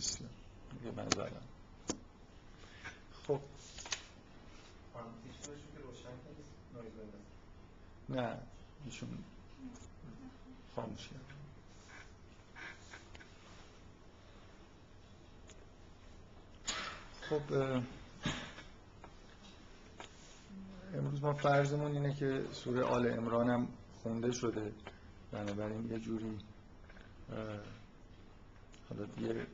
بسیار یه منظرم خب. نه ایشون خاموش کرد. خب امروز ما فرضمون اینه که سوره آل امران هم خونده شده. بنابراین یه جوری حالا یه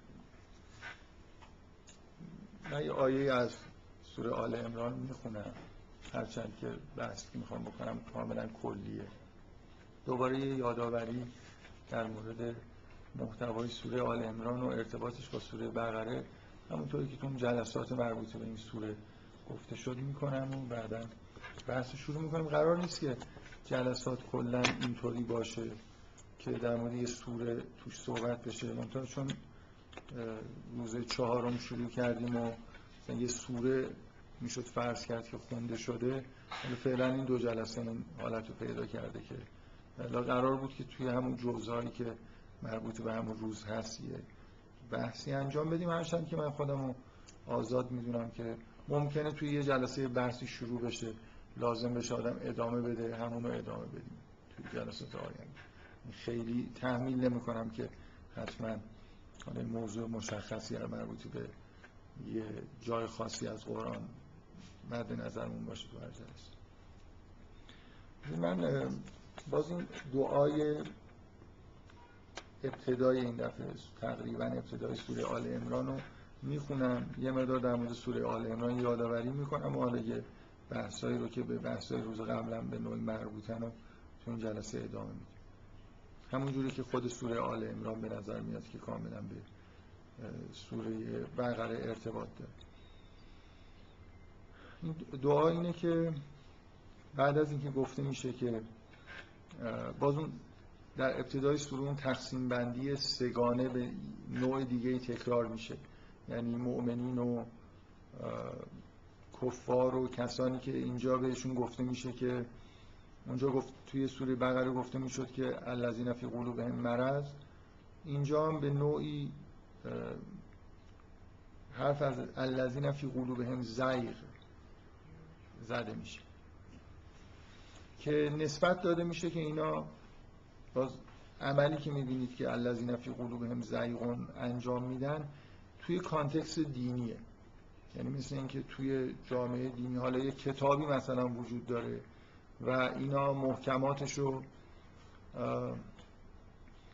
من یه آیه از سوره آل امران می‌خونم. هرچند که بحث که می‌خوام بکنم کاملا کلیه. دوباره یه یادآوری در مورد محتوای سوره آل امران و ارتباطش با سوره بقره. همونطوری که تو جلسات مربوط به این سوره گفته شد می‌کنم و بعدا بحث شروع می‌کنیم قرار نیست که جلسات کلا اینطوری باشه که در مورد یه سوره توش صحبت بشه. منطقه چون روز چهارم شروع کردیم و یه سوره می‌شد فرض کرد که خونده شده. فعلا این دو جلسه این حالت رو پیدا کرده که قرار بود که توی همون جوزهایی که مربوط به همون روز هست یه بحثی انجام بدیم. هرچند که من خودم رو آزاد می‌دونم که ممکنه توی یه جلسه بحثی شروع بشه لازم بشه آدم ادامه بده همون رو ادامه بدیم توی جلسات آینده. خیلی تحمیل نمی کنم که حتما موضوع مشخصی یا مربوطی به یه جای خاصی از قرآن مد نظرمون باشه تو هر من باز این دعای ابتدای این دفعه تقریبا ابتدای سوره آل امران رو می‌خونم. یه مقدار در مورد سوره آل امران یادآوری می‌کنم و حالا بحثایی رو که به بحثای روز قبلا به نوعی مربوطن و تو این جلسه ادامه میدیم. همون جوری که خود سوره آل امران به نظر میاد که کاملا به سوره بقره ارتباط داره. دعا اینه که بعد از اینکه گفته میشه که باز اون در ابتدای سوره اون تقسیم بندی سگانه به نوع دیگه تکرار میشه. یعنی مؤمنین و کفار و کسانی که اینجا بهشون گفته میشه که اونجا گفت توی سوره بقره گفته می‌شد که الذین فی قلوبهم مرض. اینجا هم به نوعی حرف از الذین فی قلوبهم زیغ زده میشه. که نسبت داده میشه که اینا باز عملی که می‌بینید که الذین فی قلوبهم زیغون انجام میدن توی کانتکس دینیه. یعنی مثل اینکه توی جامعه دینی حالا یه کتابی مثلا وجود داره و اینا محکماتش رو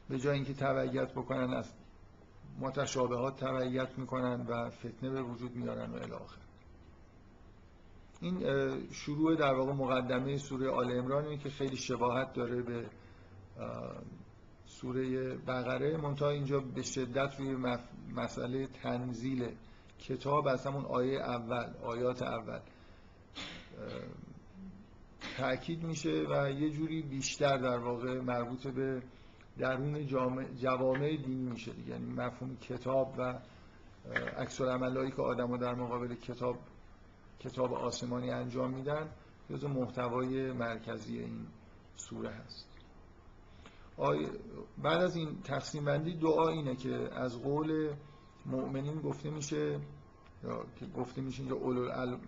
به جای اینکه تبعیت بکنن از متشابهات تبعیت می‌کنن و فتنه به وجود میارن و الاخر این شروع در واقع مقدمه سوره آل امران که خیلی شباهت داره به سوره بقره. منتها اینجا به شدت روی مسئله تنزیل کتاب از همون آیه اول آیات اول. تأکید میشه و یه جوری بیشتر در واقع مربوط به درون جوامع دینی میشه یعنی مفهوم کتاب و عکس العملایی که آدما در مقابل کتاب کتاب آسمانی انجام میدن جزو محتوای مرکزی این سوره هست. بعد از این تقسیم بندی دعا اینه که از قول مؤمنین گفته میشه یا که گفته میشه اینجا اولو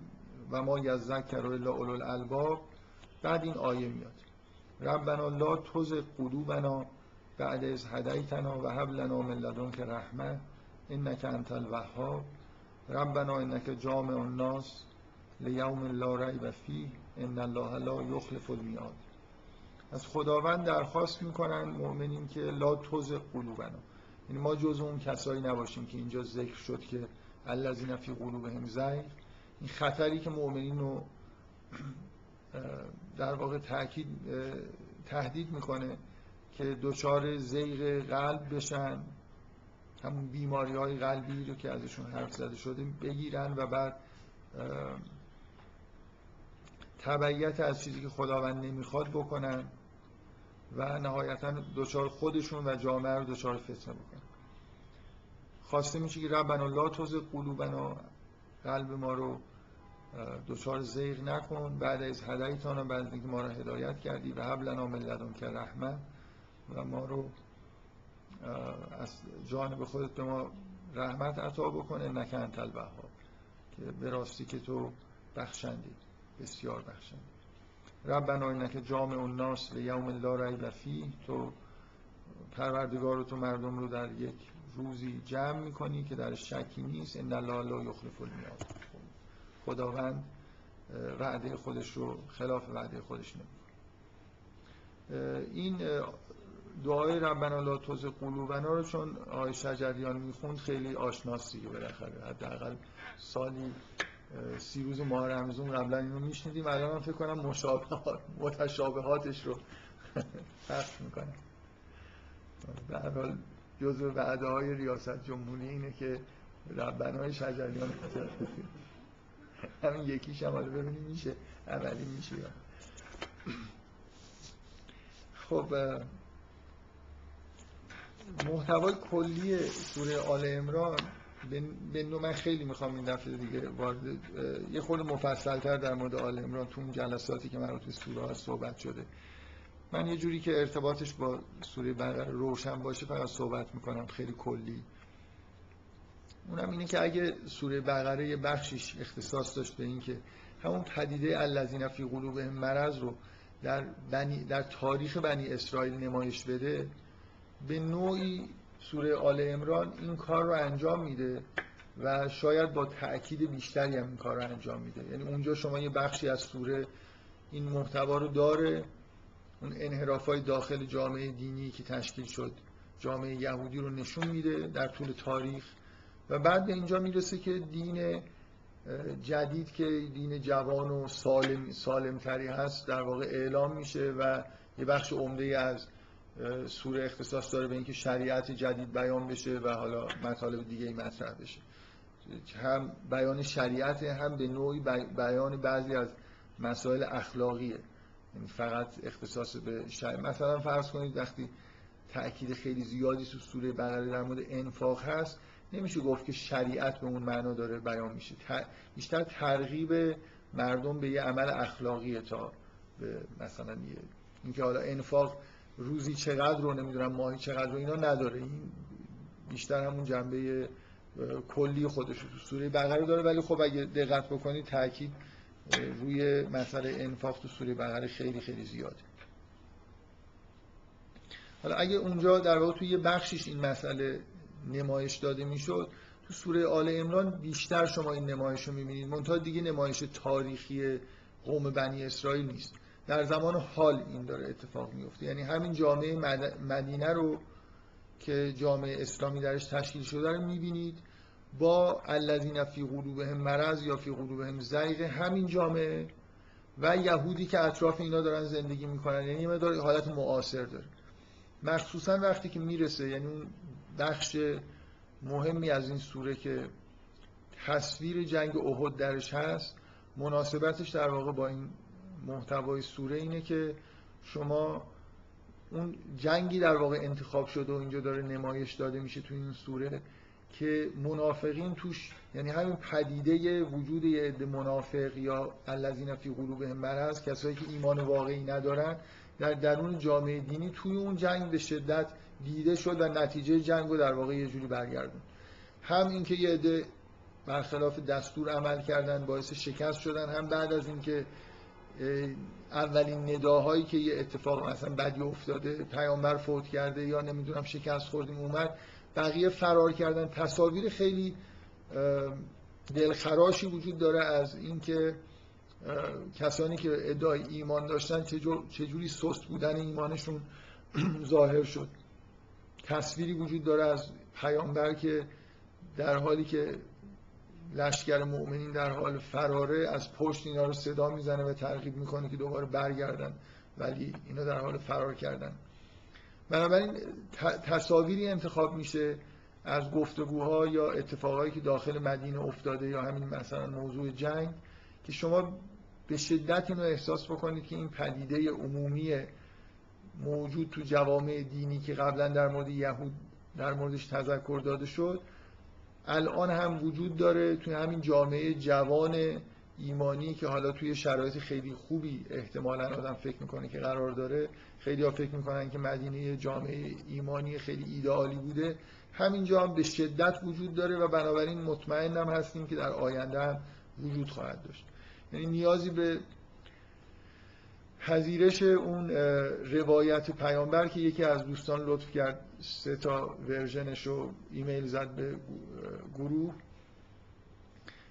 و ما یذکر الا اولو الالباب بعد این آیه میاد. ربنا لا تزغ قلوبنا بعد از هدیتنا و هب لنا من لدنک رحمه انک انت الوهاب. ربنا انک جامع الناس لیوم لا ریب فیه ان الله لا یخلف المیعاد. از خداوند درخواست می‌کنن مؤمنین که لا تزغ قلوبنا. یعنی ما جز اون کسایی نباشیم که اینجا ذکر شد که الذین فی قلوبهم زیغ این خطری که مؤمنین رو در واقع تاکید تهدید می‌کنه که دچار زیغ قلب بشن همون بیماری های قلبی رو که ازشون حرف زده شده بگیرن و بعد تبعیت از چیزی که خداوند نمی‌خواد بکنن و نهایتا دچار خودشون و جامعه رو دچار فتنه بکنن. خواسته میشه که ربنا لا توز قلوبنا قلب ما رو دچار زیغ نکن. بعد از هدایتان بعد از اینکه ما رو هدایت کردی و حبلنا من لدن که رحمه و ما رو از جانب خودت به ما رحمت عطا بکنه نکن انت الوهاب که به راستی که تو بخشنده بسیار بخشنده ربنا اینکه جامع الناس به یوم لا ریب فیه. تو پروردگار تو مردم رو در یک روزی جمع می‌کنی که در شکی نیست. ان الله لا یخلف خداوند وعده خودش رو خلاف وعده خودش نمی‌کنه. این دعای ربنا لا توز قلوبنا رو چون آقای شجریان می‌خوند خیلی آشناس دیگه بالاخره. حداقل سالی سی روز ماه رمزون قبلا اینو میشنیدیم. الان من فکر کنم مشابهات متشابهاتش رو پخش می‌کنم به هر حال جزء وعده های ریاست جمهوری اینه که ربنای شجریان همین یکیش هم حالا ببینیم میشه اولی میشه خب محتوای کلی سوره آل امران به من خیلی می‌خوام این دفعه دیگه وارد یه خورده مفصل تر در مورد آل امران تو اون جلساتی که مربوط به سوره ها صحبت شده. من یه جوری که ارتباطش با سوره بقره روشن باشه فقط صحبت می‌کنم خیلی کلی. اونم اینه که اگه سوره بقره یه بخشیش اختصاص داشت به این که همون پدیده الذین فی قلوبهم مرض رو در, بنی در تاریخ بنی اسرائیل نمایش بده به نوعی سوره آل امران این کار رو انجام میده و شاید با تأکید بیشتری هم این کار رو انجام میده. یعنی اونجا شما یه بخشی از سوره این محتوا رو داره اون انحراف های داخل جامعه دینی که تشکیل شد جامعه یهودی رو نشون میده در طول تاریخ. و بعد به اینجا می‌رسه که دین جدید که دین جوان و سالم, سالم تری هست در واقع اعلام میشه و یه بخش عمده از سوره اختصاص داره به اینکه شریعت جدید بیان بشه و حالا مطالب دیگه ای مطرح بشه. هم بیان شریعت هم به نوعی بیان بعضی از مسائل اخلاقیه. یعنی فقط اختصاص به شریعت. مثلا فرض کنید وقتی تأکید خیلی زیادی تو سوره بقره در مورد انفاق هست نمیشه گفت که شریعت به اون معنا داره بیان میشه. بیشتر ترغیب مردم به یه عمل اخلاقی تا به مثلا یه اینکه حالا انفاق روزی چقدر رو نمی‌دونم ماهی چقدر رو اینا نداره. این بیشتر همون جنبه کلی خودش. تو سوره بقره داره ولی خب اگه دقت بکنید تاکید روی مسئله انفاق تو سوره بقره خیلی خیلی زیاده. حالا اگه اونجا در واقع توی یه بخشیش این مسئله نمایش داده می‌شد تو سوره آل عمران بیشتر شما این نمایش رو می‌بینید. منتها دیگه نمایش تاریخی قوم بنی اسرائیل نیست. در زمان حال این داره اتفاق میفته یعنی همین جامعه مدینه رو که جامعه اسلامی درش تشکیل شده رو می‌بینید. با الذین فی قلوبهم مرض یا فی قلوبهم زیغ همین جامعه و یهودی که اطراف اینا دارن زندگی می‌کنن. یعنی مدار حالت معاصر داره. مخصوصا وقتی که می‌رسه یعنی اون بخش مهمی از این سوره که تصویر جنگ احد درش هست مناسبتش در واقع با این محتوای سوره اینه که شما اون جنگی در واقع انتخاب شده و اینجا داره نمایش داده میشه تو این سوره که منافقین توش یعنی همین پدیده وجود یه عده منافق یا الذین فی قلوبهم مرض کسایی که ایمان واقعی ندارن در درون جامعه دینی توی اون جنگ به شدت دیده شد و نتیجه جنگ رو در واقع یه جوری برگردون. هم اینکه یه عده برخلاف دستور عمل کردن باعث شکست شدن هم بعد از اینکه اولین نداهایی که یه اتفاق مثلا بدی افتاده پیامبر فوت کرده یا نمی‌دونم شکست خوردیم اومد بقیه فرار کردن. تصاویر خیلی دلخراشی وجود داره از اینکه کسانی که ادعای ایمان داشتن چجوری سست بودن ایمانشون ظاهر شد. تصویری وجود داره از پیامبر که در حالی که لشکر مؤمنین در حال فراره از پشت اینا رو صدا می‌زنه و ترغیب می‌کنه که دوباره برگردن ولی اینا در حال فرار کردن. بنابراین تصاویری انتخاب میشه از گفتگوها یا اتفاقایی که داخل مدینه افتاده یا همین مثلا موضوع جنگ که شما به شدت اینو احساس بکنید که این پدیده عمومی موجود تو جوامع دینی که قبلا در مورد یهود در موردش تذکر داده شد الان هم وجود داره توی همین جامعه جوان ایمانی که حالا توی شرایط خیلی خوبی احتمالا آدم فکر می‌کنه که قرار داره. خیلی ها فکر می‌کنن که مدینه جامعه ایمانی خیلی ایدئالی بوده. همینجا هم به شدت وجود داره و بنابراین مطمئنم هستیم که در آینده هم وجود خواهد داشت. یعنی نیازی به پذیرش اون روایت پیامبر که یکی از دوستان لطف کرد سه تا ورژنش رو ایمیل زد به گروه.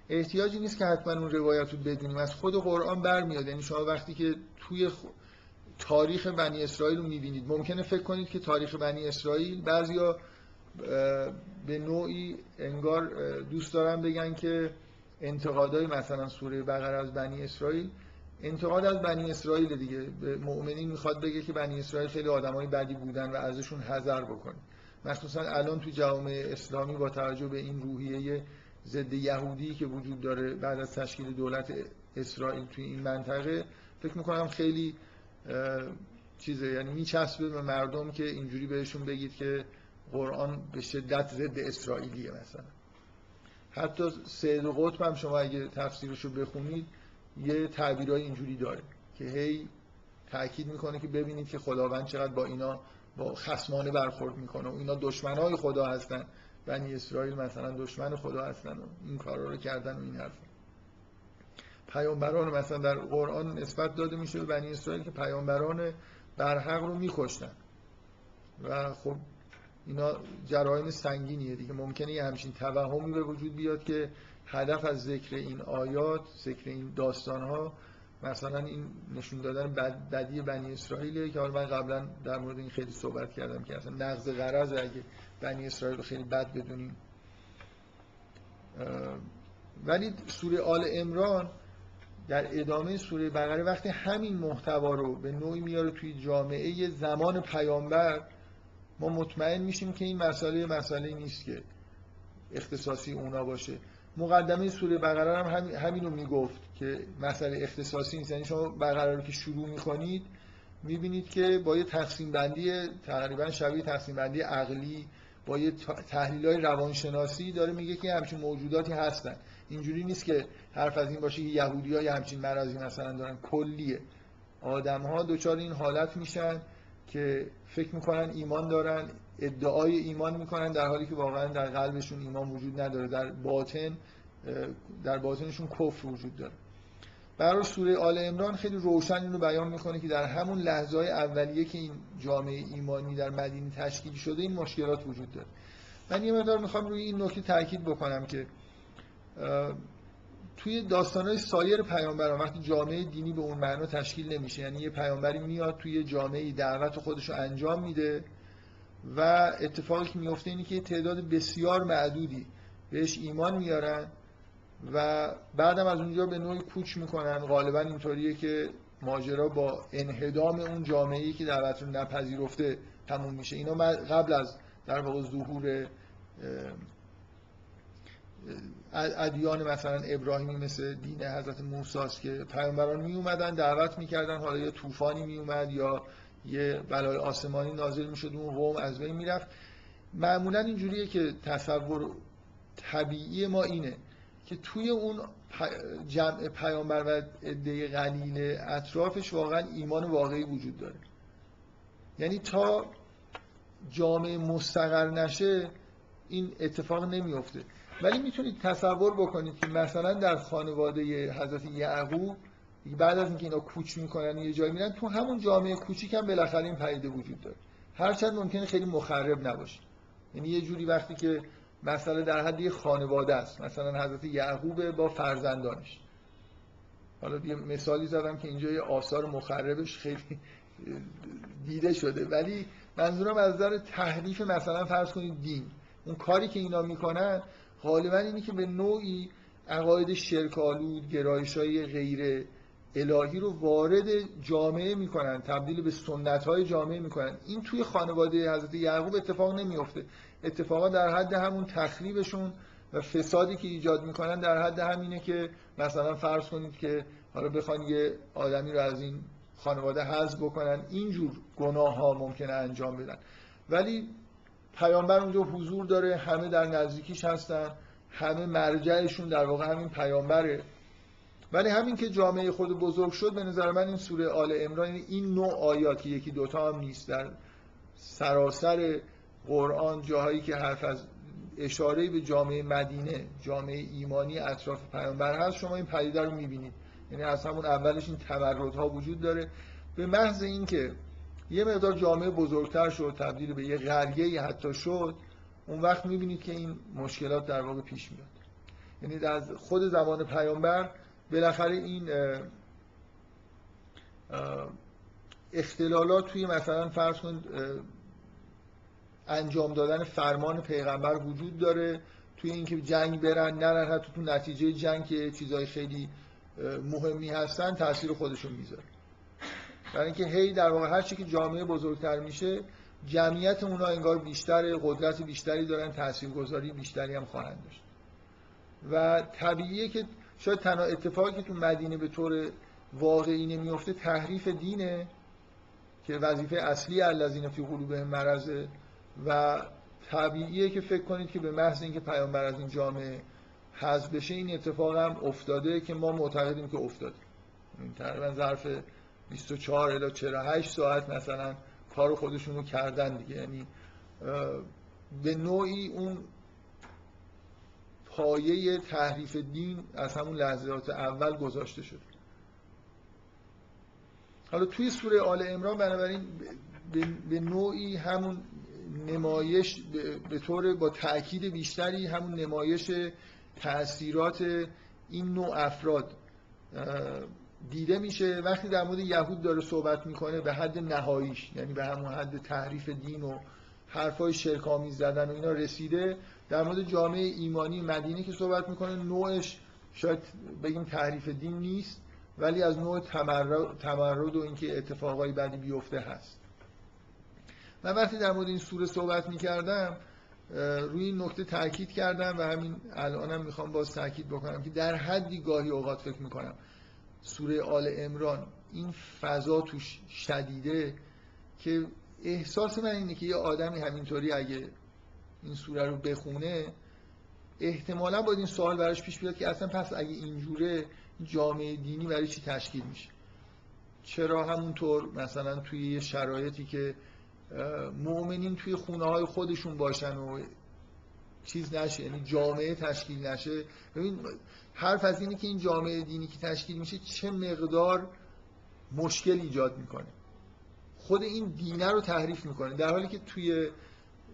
احتیاجی نیست که حتما اون روایت رو بدونیم. از خود قرآن برمیاد. یعنی شما وقتی که توی تاریخ بنی اسرائیل رو می‌بینید ممکنه فکر کنید که تاریخ بنی اسرائیل بعضیا به نوعی انگار دوست دارن بگن که انتقادای مثلا سوره بقره از بنی اسرائیل انتقاد از بنی اسرائیل دیگه. به مؤمنین می‌خواد بگه که بنی اسرائیل خیلی آدمای بدی بودن و ازشون حذر بکنه. مخصوصا الان تو جامعه اسلامی با توجه به این روحیه ضد یهودی که وجود داره بعد از تشکیل دولت اسرائیل توی این منطقه فکر می‌کنم خیلی چیزه. یعنی میچسبه به مردم که اینجوری بهشون بگید که قرآن به شدت ضد اسرائیلیه مثلا. حتی سید قطب هم شما اگه تفسیرشو بخونید یه تعبیرای اینجوری داره که هی تاکید می‌کنه که ببینید که خداوند چقدر با اینا با خسمانه برخورد می‌کنه و اینا دشمنای خدا هستن. بنی اسرائیل مثلا دشمن خدا هستن و این کارا رو کردن و این حرف پیامبران مثلا در قرآن نسبت داده میشه به بنی اسرائیل که پیامبران برحق رو میکشتن. و خب اینا جرایم سنگینیه دیگه. ممکنه یه همچین توهمی به وجود بیاد که هدف از ذکر این آیات ذکر این داستان ها مثلا این نشون دادن بد بدی بنی اسرائیل که حالا من قبلا در مورد این خیلی صحبت کردم که اصلا نقض غرض اگه بنی اسرائیل رو خیلی بد بدونیم. ولی سوره آل امران در ادامه سوره بقره وقتی همین محتوا رو به نوعی میاره توی جامعه زمان پیامبر ما مطمئن میشیم که این مسئله مسئله نیست که اختصاصی اونا باشه. مقدمه سوره بقره هم همین رو می‌گفت که مسئله اختصاصی نیست. یعنی شما بقره رو که شروع می‌کنید می‌بینید که با یه تقسیم بندی تقریبا شبیه تقسیم بندی عقلی با یه تحلیل های روانشناسی داره میگه که همچین موجوداتی هستن. اینجوری نیست که حرف از این باشه که یهودی های همچین مرضی مثلا دارن. کلیه. آدم ها دچار این حالت میشن. که فکر می‌کنن ایمان دارن ادعای ایمان می‌کنن در حالی که واقعا در قلبشون ایمان وجود نداره در باطن در باطنشون کفر وجود داره. برای سوره آل امران خیلی روشن اینو بیان می‌کنه که در همون لحظه های اولیه که این جامعه ایمانی در مدینه تشکیل شده این مشکلات وجود داره. من یه مقدار می‌خوام روی این نکته تاکید بکنم که توی داستانهای سایر پیامبران وقتی جامعه دینی به اون معنا تشکیل نمیشه یعنی یه پیامبری میاد توی جامعه دعوت خودش رو انجام میده و اتفاقی که میفته اینه که تعداد بسیار معدودی بهش ایمان میارن و بعدم از اونجا به نوعی کوچ می‌کنن. غالبا اینطوریه که ماجرا با انهدام اون جامعه‌ای که دعوت رو نپذیرفته تموم میشه. اینا قبل از در واقع ظهور ادیان مثلا ابراهیمی مثل دین حضرت موسی که پیامبران می اومدن دعوت می‌کردن. حالا یا طوفانی می اومد یا یه بلای آسمانی نازل می‌شد اون قوم از بین می‌رفت. معمولا اینجوریه که تصور طبیعی ما اینه که توی اون جمع پیامبر و عده قلیل اطرافش واقعا ایمان واقعی وجود داره. یعنی تا جامعه مستقر نشه این اتفاق نمیفته ولی می‌تونید تصور بکنید که مثلا در خانواده حضرت یعقوب بعد از اینکه اینا کوچ می‌کنن یه جایی میرن تو همون جامعه کوچیک هم بالاخره این پدیده وجود داره. هرچند ممکنه خیلی مخرب نباشه. یعنی یه جوری وقتی که مسئله در حد یه خانواده است. مثلا حضرت یعقوب با فرزندانش. حالا یه مثالی زدم که اینجا یه آثار مخربش خیلی دیده شده. ولی منظورم از نظر تحریف مثلا فرض کنید دین. اون کاری که اینا می‌کنن غالبا اینه که به نوعی عقاید شرکالود گرایش های غیر الهی رو وارد جامعه می‌کنن تبدیل به سنت های جامعه می‌کنن. این توی خانواده حضرت یعقوب اتفاق نمیفته اتفاقا در حد همون تخریبشون و فسادی که ایجاد می‌کنن در حد همینه که مثلا فرض کنید که حالا بخوان یه آدمی رو از این خانواده حذف بکنن اینجور گناه ها ممکنه انجام بدن. ولی پیامبر اونجا حضور داره همه در نزدیکیش هستن همه مرجعشون در واقع همین پیامبره. ولی همین که جامعه خود بزرگ شد به نظر من این سوره آل عمران یعنی این نوع آیات که یکی دوتا هم نیست در سراسر قرآن جاهایی که حرف از اشاره به جامعه مدینه جامعه ایمانی اطراف پیامبر هست شما این پدیده رو می‌بینید. یعنی از همون اولش این تمردها وجود داره. به محض اینکه یه مقدار جامعه بزرگتر شد تبدیل به یه قریه حتی شد اون وقت می‌بینید که این مشکلات در واقع پیش میاد. یعنی از خود زمان پیامبر بالاخره این اختلالات توی مثلا فرض کن انجام دادن فرمان پیغمبر وجود داره توی اینکه جنگ برن نرن حتی تو نتیجه جنگ که چیزای خیلی مهمی هستن تاثیر خودشون می‌ذاره. برای اینکه هی در واقع هر چی که جامعه بزرگتر میشه جمعیت اونا انگار بیشتر قدرت بیشتری دارن تاثیرگذاری بیشتری هم خواهند داشت. و طبیعیه که شاید تنها اتفاقی که تو مدینه به طور واقعی نمیفته تحریف دینه که وظیفه اصلی الذین فی قلوبهم مرضه و طبیعیه که فکر کنید که به محض اینکه پیامبر از این جامعه حذف بشه این اتفاق هم افتاده که ما معتقدیم که افتاده. تقریبا ظرف 24 الی 48 ساعت مثلا کار خودشون رو کردن دیگه. یعنی به نوعی اون پایه تحریف دین از همون لحظات اول گذاشته شد حالا توی سوره آل امران بنابراین به نوعی همون نمایش به طور با تاکید بیشتری همون نمایش تاثیرات این نوع افراد دیده میشه. وقتی در مورد یهود داره صحبت می‌کنه به حد نهاییش یعنی به همون حد تحریف دین و حرفای شرکامیز زدن و اینا رسیده. در مورد جامعه ایمانی مدینه که صحبت می‌کنه نوعش شاید بگیم تحریف دین نیست ولی از نوع تمرد و اینکه اتفاقای بعدی بیفته هست. من وقتی در مورد این سوره صحبت می‌کردم روی این نکته تاکید کردم و همین الانم می‌خوام باز تاکید بکنم که در حدی گاهی اوقات فکر می‌کنم. سوره آل امران این فضا توش شدیده که احساس من اینه که یه آدمی همینطوری اگه این سوره رو بخونه احتمالا باید این سوال براش پیش بیاد که اصلا پس اگه اینجوره جامعه دینی برای چی تشکیل میشه؟ چرا همونطور مثلا توی شرایطی که مؤمنین توی خونه های خودشون باشن و چیز نشه یعنی جامعه تشکیل نشه؟ ببین حرف از اینه که این جامعه دینی که تشکیل میشه چه مقدار مشکل ایجاد می‌کنه. خود این دینه رو تحریف می‌کنه. در حالی که توی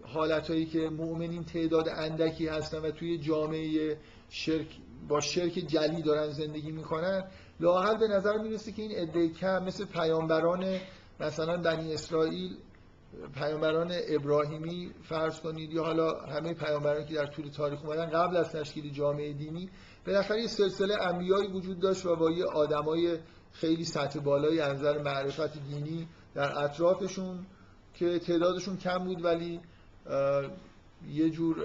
حالتهایی که مؤمنین تعداد اندکی هستن و توی جامعه شرک با شرک جلی دارن زندگی می‌کنن لاحل به نظر می‌رسه که این عده کم مثل پیامبران مثلا بنی اسرائیل پیامبران ابراهیمی فرض کنید یا حالا همه پیامبران که در طول تاریخ اومدن قبل از تشکیل جامعه دینی بالاخره یه سلسله انبیایی وجود داشت و با یه آدمای خیلی سطح بالایی از نظر معرفت دینی در اطرافشون که تعدادشون کم بود ولی یه جور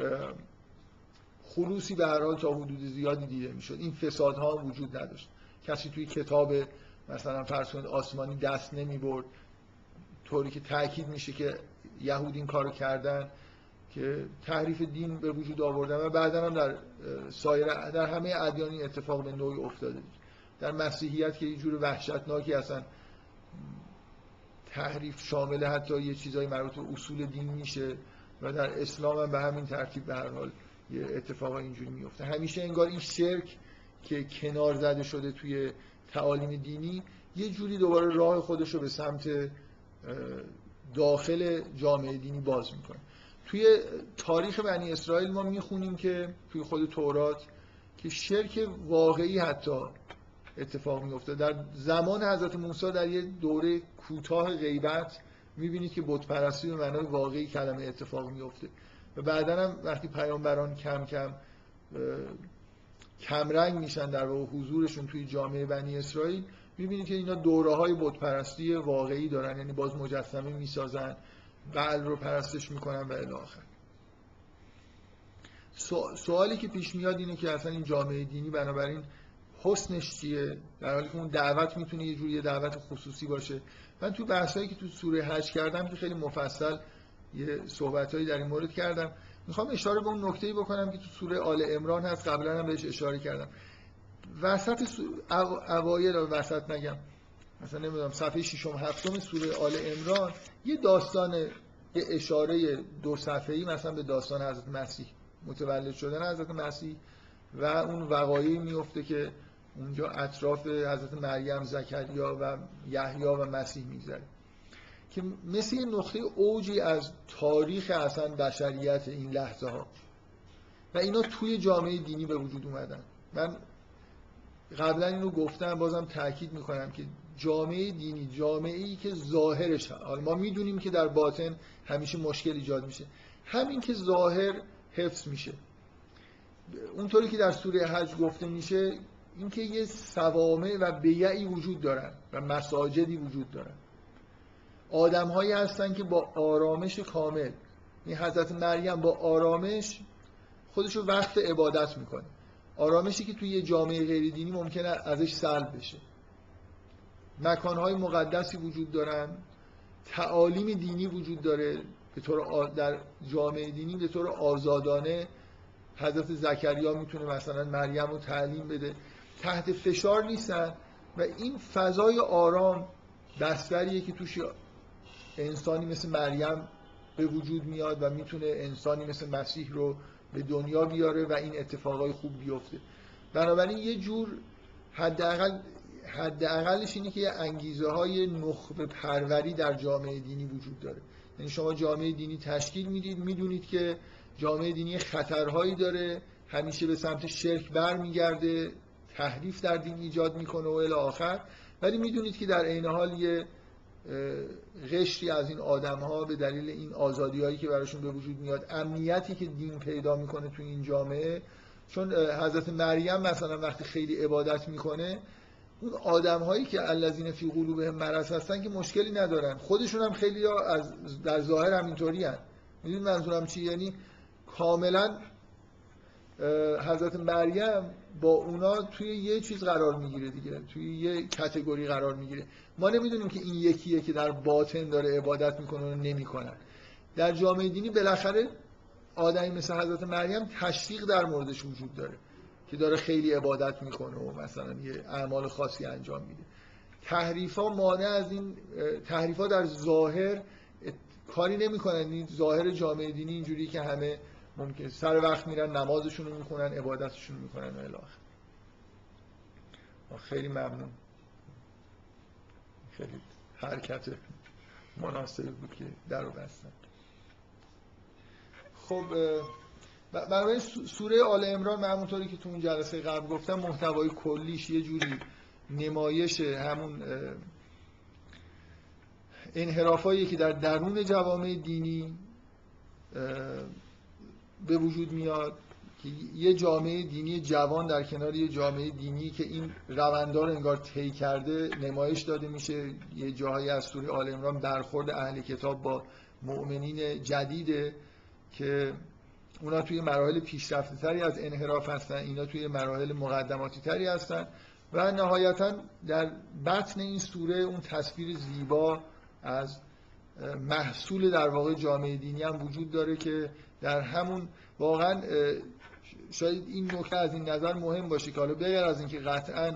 خلوصی به هر حال تا حدود زیادی دیده می‌شد. این فسادها وجود نداشت. کسی توی کتاب مثلا کنید آسمانی دست نمی برد طوری که تاکید میشه که یهود این کارو کردن که تحریف دین به وجود آوردن و بعدا هم در سایر در همه ادیان این اتفاق به نوعی افتاده در مسیحیت که یه جور وحشتناکی اصلا تحریف شامل حتی یه چیزای مربوط به اصول دین میشه و در اسلام هم به همین ترتیب به هر حال یه اتفاق اینجوری میفته. همیشه انگار این شرک که کنار زده شده توی تعالیم دینی یه جوری دوباره راه خودش رو به سمت داخل جامعه دینی باز می‌کنه. توی تاریخ بنی اسرائیل ما می‌خونیم که توی خود تورات که شرک واقعی حتی اتفاق میفته در زمان حضرت موسی در یه دوره کوتاه غیبت می‌بینید که بت پرستی به معنای واقعی کلمه اتفاق میفته و بعدا هم وقتی پیامبران کم کم کمرنگ میشن در واقع حضورشون توی جامعه بنی اسرائیل می‌بینید که اینا دوره های بت پرستی واقعی دارن. یعنی باز مجسمه می‌سازن. بعل رو پرستش می‌کنن و الی آخر. سوالی که پیش میاد اینه که اصلا این جامعه دینی بنابراین حسنش چیه؟ در حالی که اون دعوت می‌تونه یه جوری دعوت خصوصی باشه. من تو بحثایی که تو سوره حج کردم که خیلی مفصل یه صحبتهایی در این مورد کردم می‌خوام اشاره به اون نکته‌ای بکنم که تو سوره آل عمران هست. قبلا هم بهش اشاره کردم. وسط اوایل وسط نگم. مثلا نمی‌دونم صفحه ششم هفتم سوره آل امران یه داستان یه اشاره دو صفحه‌ای مثلا به داستان حضرت مسیح متولد شدن حضرت مسیح و اون وقایعی میفته که اونجا اطراف حضرت مریم زکریا و یحیی و مسیح میگذره. که مثل یه نقطه اوجی از تاریخ اصلا بشریت این لحظه ها و اینا توی جامعه دینی به وجود اومدن. من قبلا اینو گفتم بازم تاکید می‌کنم که جامعه دینی جامعه ای که ظاهرش حالا ما می‌دونیم که در باطن همیشه مشکل ایجاد میشه. همین که ظاهر حفظ میشه. اونطوری که در سوره حج گفته میشه اینکه یه سوامه و بیعی وجود دارن و مساجدی وجود دارن. آدم هایی هستن که با آرامش کامل این حضرت مریم با آرامش خودشو وقت عبادت می‌کنه. آرامشی که توی یه جامعه غیر دینی ممکنه ازش سلب بشه. مکانهای مقدسی وجود دارن تعالیم دینی وجود داره به طور در جامعه دینی به طور آزادانه. حضرت زکریا می‌تونه مثلا مریم رو تعلیم بده. تحت فشار نیستن و این فضای آرام بستریه که توش انسانی مثل مریم به وجود میاد و می‌تونه انسانی مثل مسیح رو به دنیا بیاره و این اتفاقای خوب بیفته. بنابراین یه جور حداقل حداقلش اینه که یه انگیزه های نخبه پروری در جامعه دینی وجود داره. یعنی شما جامعه دینی تشکیل می‌دید می‌دونید که جامعه دینی خطرهایی داره همیشه به سمت شرک برمیگرده تحریف در دین ایجاد می‌کنه و الی آخر. ولی می‌دونید که در عین حال یه قشری از این آدم ها به دلیل این آزادی هایی که براشون به وجود میاد امنیتی که دین پیدا می‌کنه تو این جامعه چون حضرت مریم مثلا وقتی خیلی عبادت می‌کنه اون آدم هایی که الذین فی قلوبهم مرض هستن که مشکلی ندارن. خودشون هم خیلی از در ظاهر همینطوری هن. می‌دونید منظورم چی؟ یعنی کاملا حضرت مریم با اونا توی یه چیز قرار می‌گیره دیگه. توی یه کتگوری قرار می‌گیره. ما نمی‌دونیم که این یکیه که در باطن داره عبادت می‌کنه و نمی‌کنن در جامعه دینی بالاخره آدمی مثل حضرت مریم تشویق در موردش وجود داره. که داره خیلی عبادت می‌کنه و مثلا یه اعمال خاصی انجام میده. تحریفا مانع از این تحریفا در ظاهر کاری نمی‌کنن. این ظاهر جامعه دینی اینجوری که همه ممکن سر وقت میرن نمازشون رو می‌کنن عبادتشون رو می‌کنن و الاخر خیلی ممنون. خیلی حرکت مناسبی بود که در رو بستن خب برای سوره آل امران من همونطوری که تو اون جلسه قبل گفتم محتوای کلیش یه جوری نمایش همون انحرافایی که در درون جوامع دینی به وجود میاد که یه جامعه دینی جوان در کنار یه جامعه دینی که این روندار انگار طی کرده نمایش داده میشه. یه جاهایی از سوره آل عمران برخورد اهل کتاب با مؤمنین جدیده که اونا توی مراحل پیشرفته تری از انحراف هستن اینا توی مراحل مقدماتی تری هستن و نهایتا در بطن این سوره اون تصویر زیبا از محصول در واقع جامعه دینی هم وجود داره که در همون واقعا شاید این نکته از این نظر مهم باشه که حالا بغیر از اینکه قطعا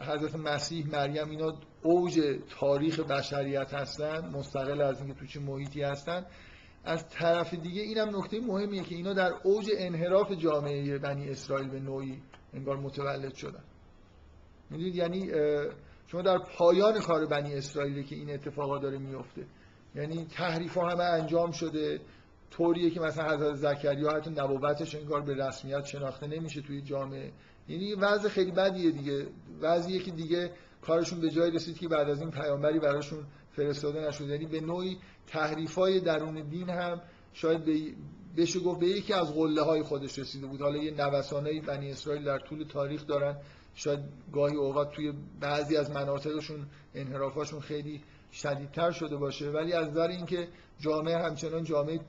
حضرت مسیح مریم اینا اوج تاریخ بشریت هستن مستقل از اینکه تو چه محیطی هستن از طرف دیگه اینم نکته مهمیه که اینا در اوج انحراف جامعه بنی اسرائیل به نوعی انگار متولد شدن. می‌دونید؟ یعنی شما در پایان کار بنی اسرائیل که این اتفاقا داره میفته یعنی تحریف همه انجام شده. طوریه که مثلا حضرت زکریا حتی نبوتش انگار به رسمیت شناخته نمیشه توی جامعه. یعنی وضع خیلی بدیه دیگه. وضعیه که دیگه کارشون به جای رسید که بعد از این پیامبری براشون فرستاده نشد یعنی به نوعی تحریفای درون دین هم شاید به بشه گفت به یکی از قله های خودش رسیده بود. حالا یه نوسانه بنی اسرائیل در طول تاریخ دارن. شاید گاهی اوقات توی بعضی از مناطقشون انحرافاشون خیلی شدیدتر شده باشه. ولی از نظر اینکه جامعه همچنان جامعه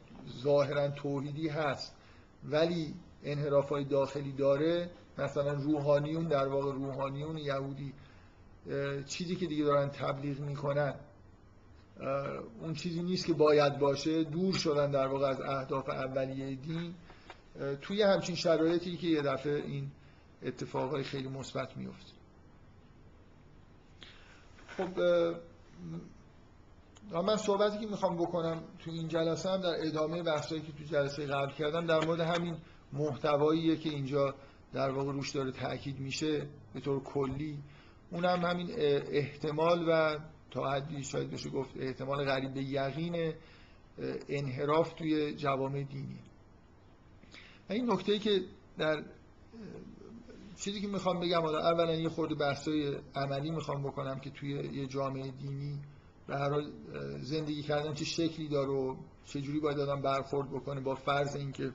ظاهرا توحیدی هست ولی انحراف های داخلی داره مثلا روحانیون در واقع روحانیون یهودی چیزی که دیگه دارن تبلیغ می‌کنن اون چیزی نیست که باید باشه. دور شدن در واقع از اهداف اولیه دین توی همچین شرایطی که یه دفعه این اتفاقای خیلی مثبت میفته. خب من صحبتی که می‌خوام بکنم تو این جلسه هم در ادامه بحثایی که تو جلسه قبل کردم در مورد همین محتواییه که اینجا در واقع روش داره تاکید میشه به طور کلی. اونم همین احتمال و حدی شاید بشه گفت احتمال غریب به یقین انحراف توی جوامع دینی. این نکته که در چیزی که می‌خوام بگم حالا اولا یه خورده بحثای عملی می‌خوام بکنم که توی یه جامعه دینی به هر حال زندگی کردن چه شکلی داره و چجوری باید آدم برخورد بکنه با فرض اینکه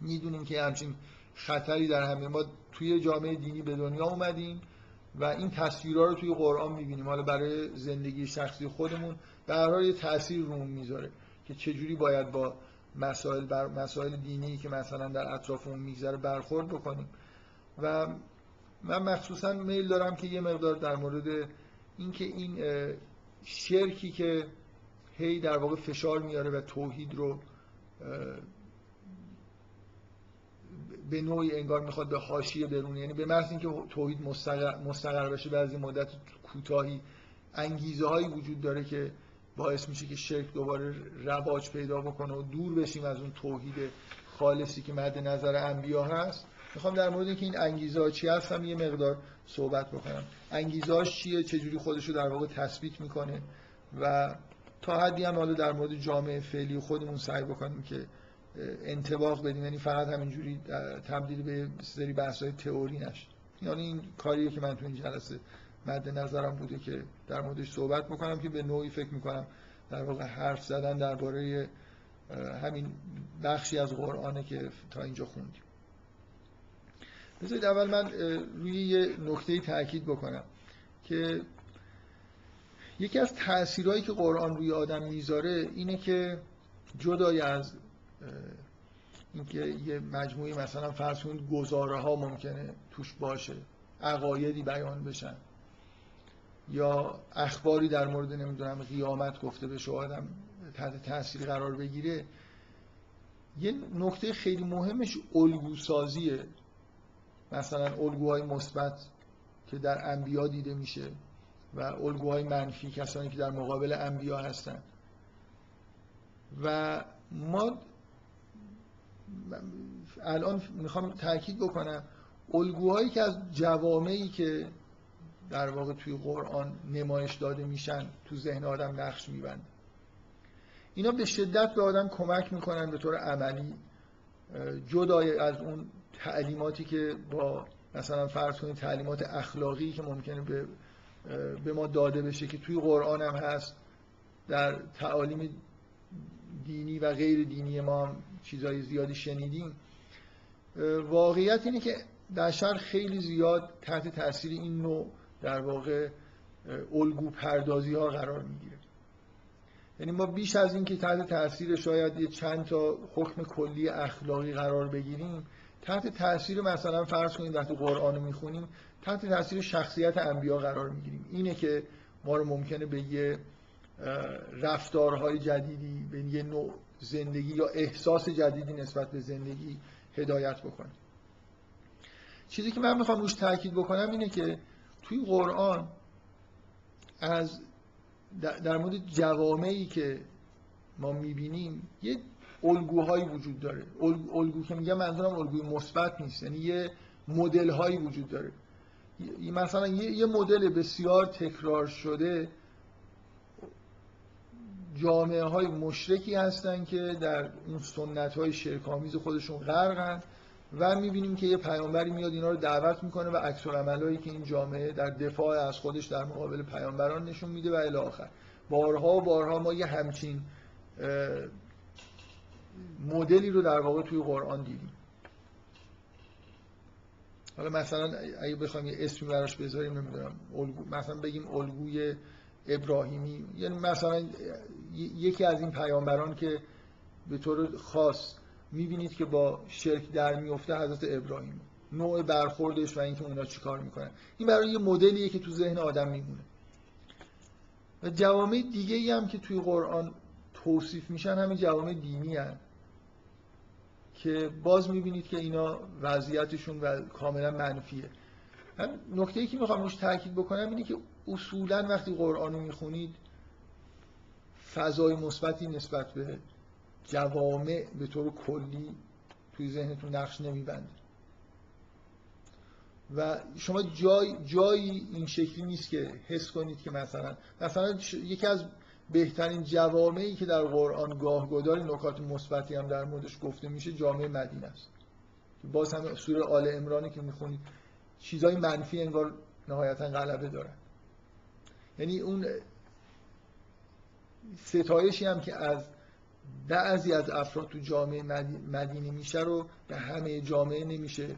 می‌دونیم که همچین خطری در همه ما توی جامعه دینی به دنیا اومدیم. و این تصویرها رو توی قرآن می‌بینیم. حالا برای زندگی شخصی خودمون هر حال یه تاثیر رومون می‌ذاره که چجوری باید با مسائل بر مسائل دینی که مثلا در اطرافمون میگذره برخورد بکنیم. و من مخصوصا میل دارم که یه مقدار در مورد اینکه این شرکی که هی در واقع فشار میاره و توحید رو به نوعی انگار می‌خواد به حاشیه برونه. یعنی به محض اینکه توحید مستقر, مستقر بشه بعضی مدت کوتاهی انگیزه هایی وجود داره که باعث میشه که شرک دوباره رواج پیدا بکنه و دور بشیم از اون توحید خالصی که مد نظر انبیا هست. می‌خوام در مورد اینکه این انگیزه ها چی هستم یه مقدار صحبت بکنم. انگیزه چیه؟ چجوری خودش رو در واقع تثبیت می‌کنه؟ و تا حدی هم حالا در مورد جامعه فعلی خودمون سعی بکنیم که انتباق بدیم. یعنی فقط همینجوری تبدیل به سری بحث‌های تئوری نشه یعنی این کاریه که من تو این جلسه مد نظرم بوده که در موردش صحبت بکنم که به نوعی فکر می‌کنم در واقع حرف زدن درباره همین بخشی از قرآنه که تا اینجا خوندیم. بذارید اول من روی یه نکته تاکید بکنم که یکی از تاثیرهایی که قرآن روی آدم می‌ذاره اینه که جدای از اینکه یه مجموعی مثلا فرض کنید گزاره ها ممکنه توش باشه عقایدی بیان بشن. یا اخباری در مورد نمی‌دونم قیامت گفته بشه آدم تحت تاثیر قرار بگیره. یه نکته خیلی مهمش الگوسازیه. مثلا الگوهای مثبت که در انبیا دیده میشه و الگوهای منفی کسانی که در مقابل انبیا هستن. و ما الان می‌خوام تاکید بکنم الگوهایی که از جوامعی که در واقع توی قرآن نمایش داده میشن تو ذهن آدم نقش میبند. اینا به شدت به آدم کمک می‌کنن به طور عملی. جدای از اون تعلیماتی که با مثلا فرض کنید تعلیمات اخلاقی که ممکنه به به ما داده بشه که توی قرآن هم هست در تعالیم دینی و غیر دینی ما چیزهای زیادی شنیدیم. واقعیت اینه که بشر خیلی زیاد تحت تاثیر این نوع در واقع الگو پردازی ها قرار می‌گیره. یعنی ما بیش از این که تحت تاثیر شاید یه چند تا حکم کلی اخلاقی قرار بگیریم تحت تاثیر مثلا فرض کنید وقتی قرآن رو می‌خونیم تحت تاثیر شخصیت انبیا قرار می‌گیریم. اینه که ما رو ممکنه به یه رفتارهای جدیدی به یه نوع زندگی یا احساس جدیدی نسبت به زندگی هدایت بکنه. چیزی که من می‌خوام روش تاکید بکنم اینه که توی قرآن از در مورد جوامعی که ما می‌بینیم یه الگوهایی وجود داره. الگو که میگم منظورم الگوی مثبت نیست یعنی یه مدل هایی وجود داره. مثلا یه مدل بسیار تکرار شده جامعه های مشرکی هستن که در اون سنت های شرکامیز خودشون غرقن و می‌بینیم که یه پیامبری میاد اینا رو دعوت می‌کنه و عکس عملایی که این جامعه در دفاع از خودش در مقابل پیامبران نشون میده و الی آخر. بارها و بارها ما یه همچین مدلی رو در واقع توی قرآن دیدیم. حالا مثلا اگه بخوایم یه اسمی براش بذاریم نمی‌دونم مثلا بگیم الگوی ابراهیمی یعنی مثلا یکی از این پیامبران که به طور خاص می‌بینید که با شرک در میفته حضرت ابراهیم. نوع برخوردش و اینکه اونا چیکار می‌کنن. این برای یه مدلیه که تو ذهن آدم میمونه. و جوامع دیگه ای هم که توی قرآن توصیف میشن همین جوامع دینی هن. که باز می‌بینید که اینا وضعیتشون و کاملا منفیه. من نکته ای که می‌خوام روش تاکید بکنم اینه که اصولا وقتی قرآن رو می‌خونید فضای مثبتی نسبت به جوامع به طور کلی توی ذهنتون نقش نمیبنده. و شما جای جایی این شکلی نیست که حس کنید که مثلا مثلا یکی از بهترین جوامعی که در قرآن گاهگداری نکات مثبتی هم در موردش گفته میشه جامعه مدینه است. باز هم سوره آل عمرانی که می‌خونید چیزای منفی انگار نهایتا غلبه دارن یعنی اون ستایشی هم که از بعضی از افراد تو جامعه مدینه میشه رو به همه جامعه نمیشه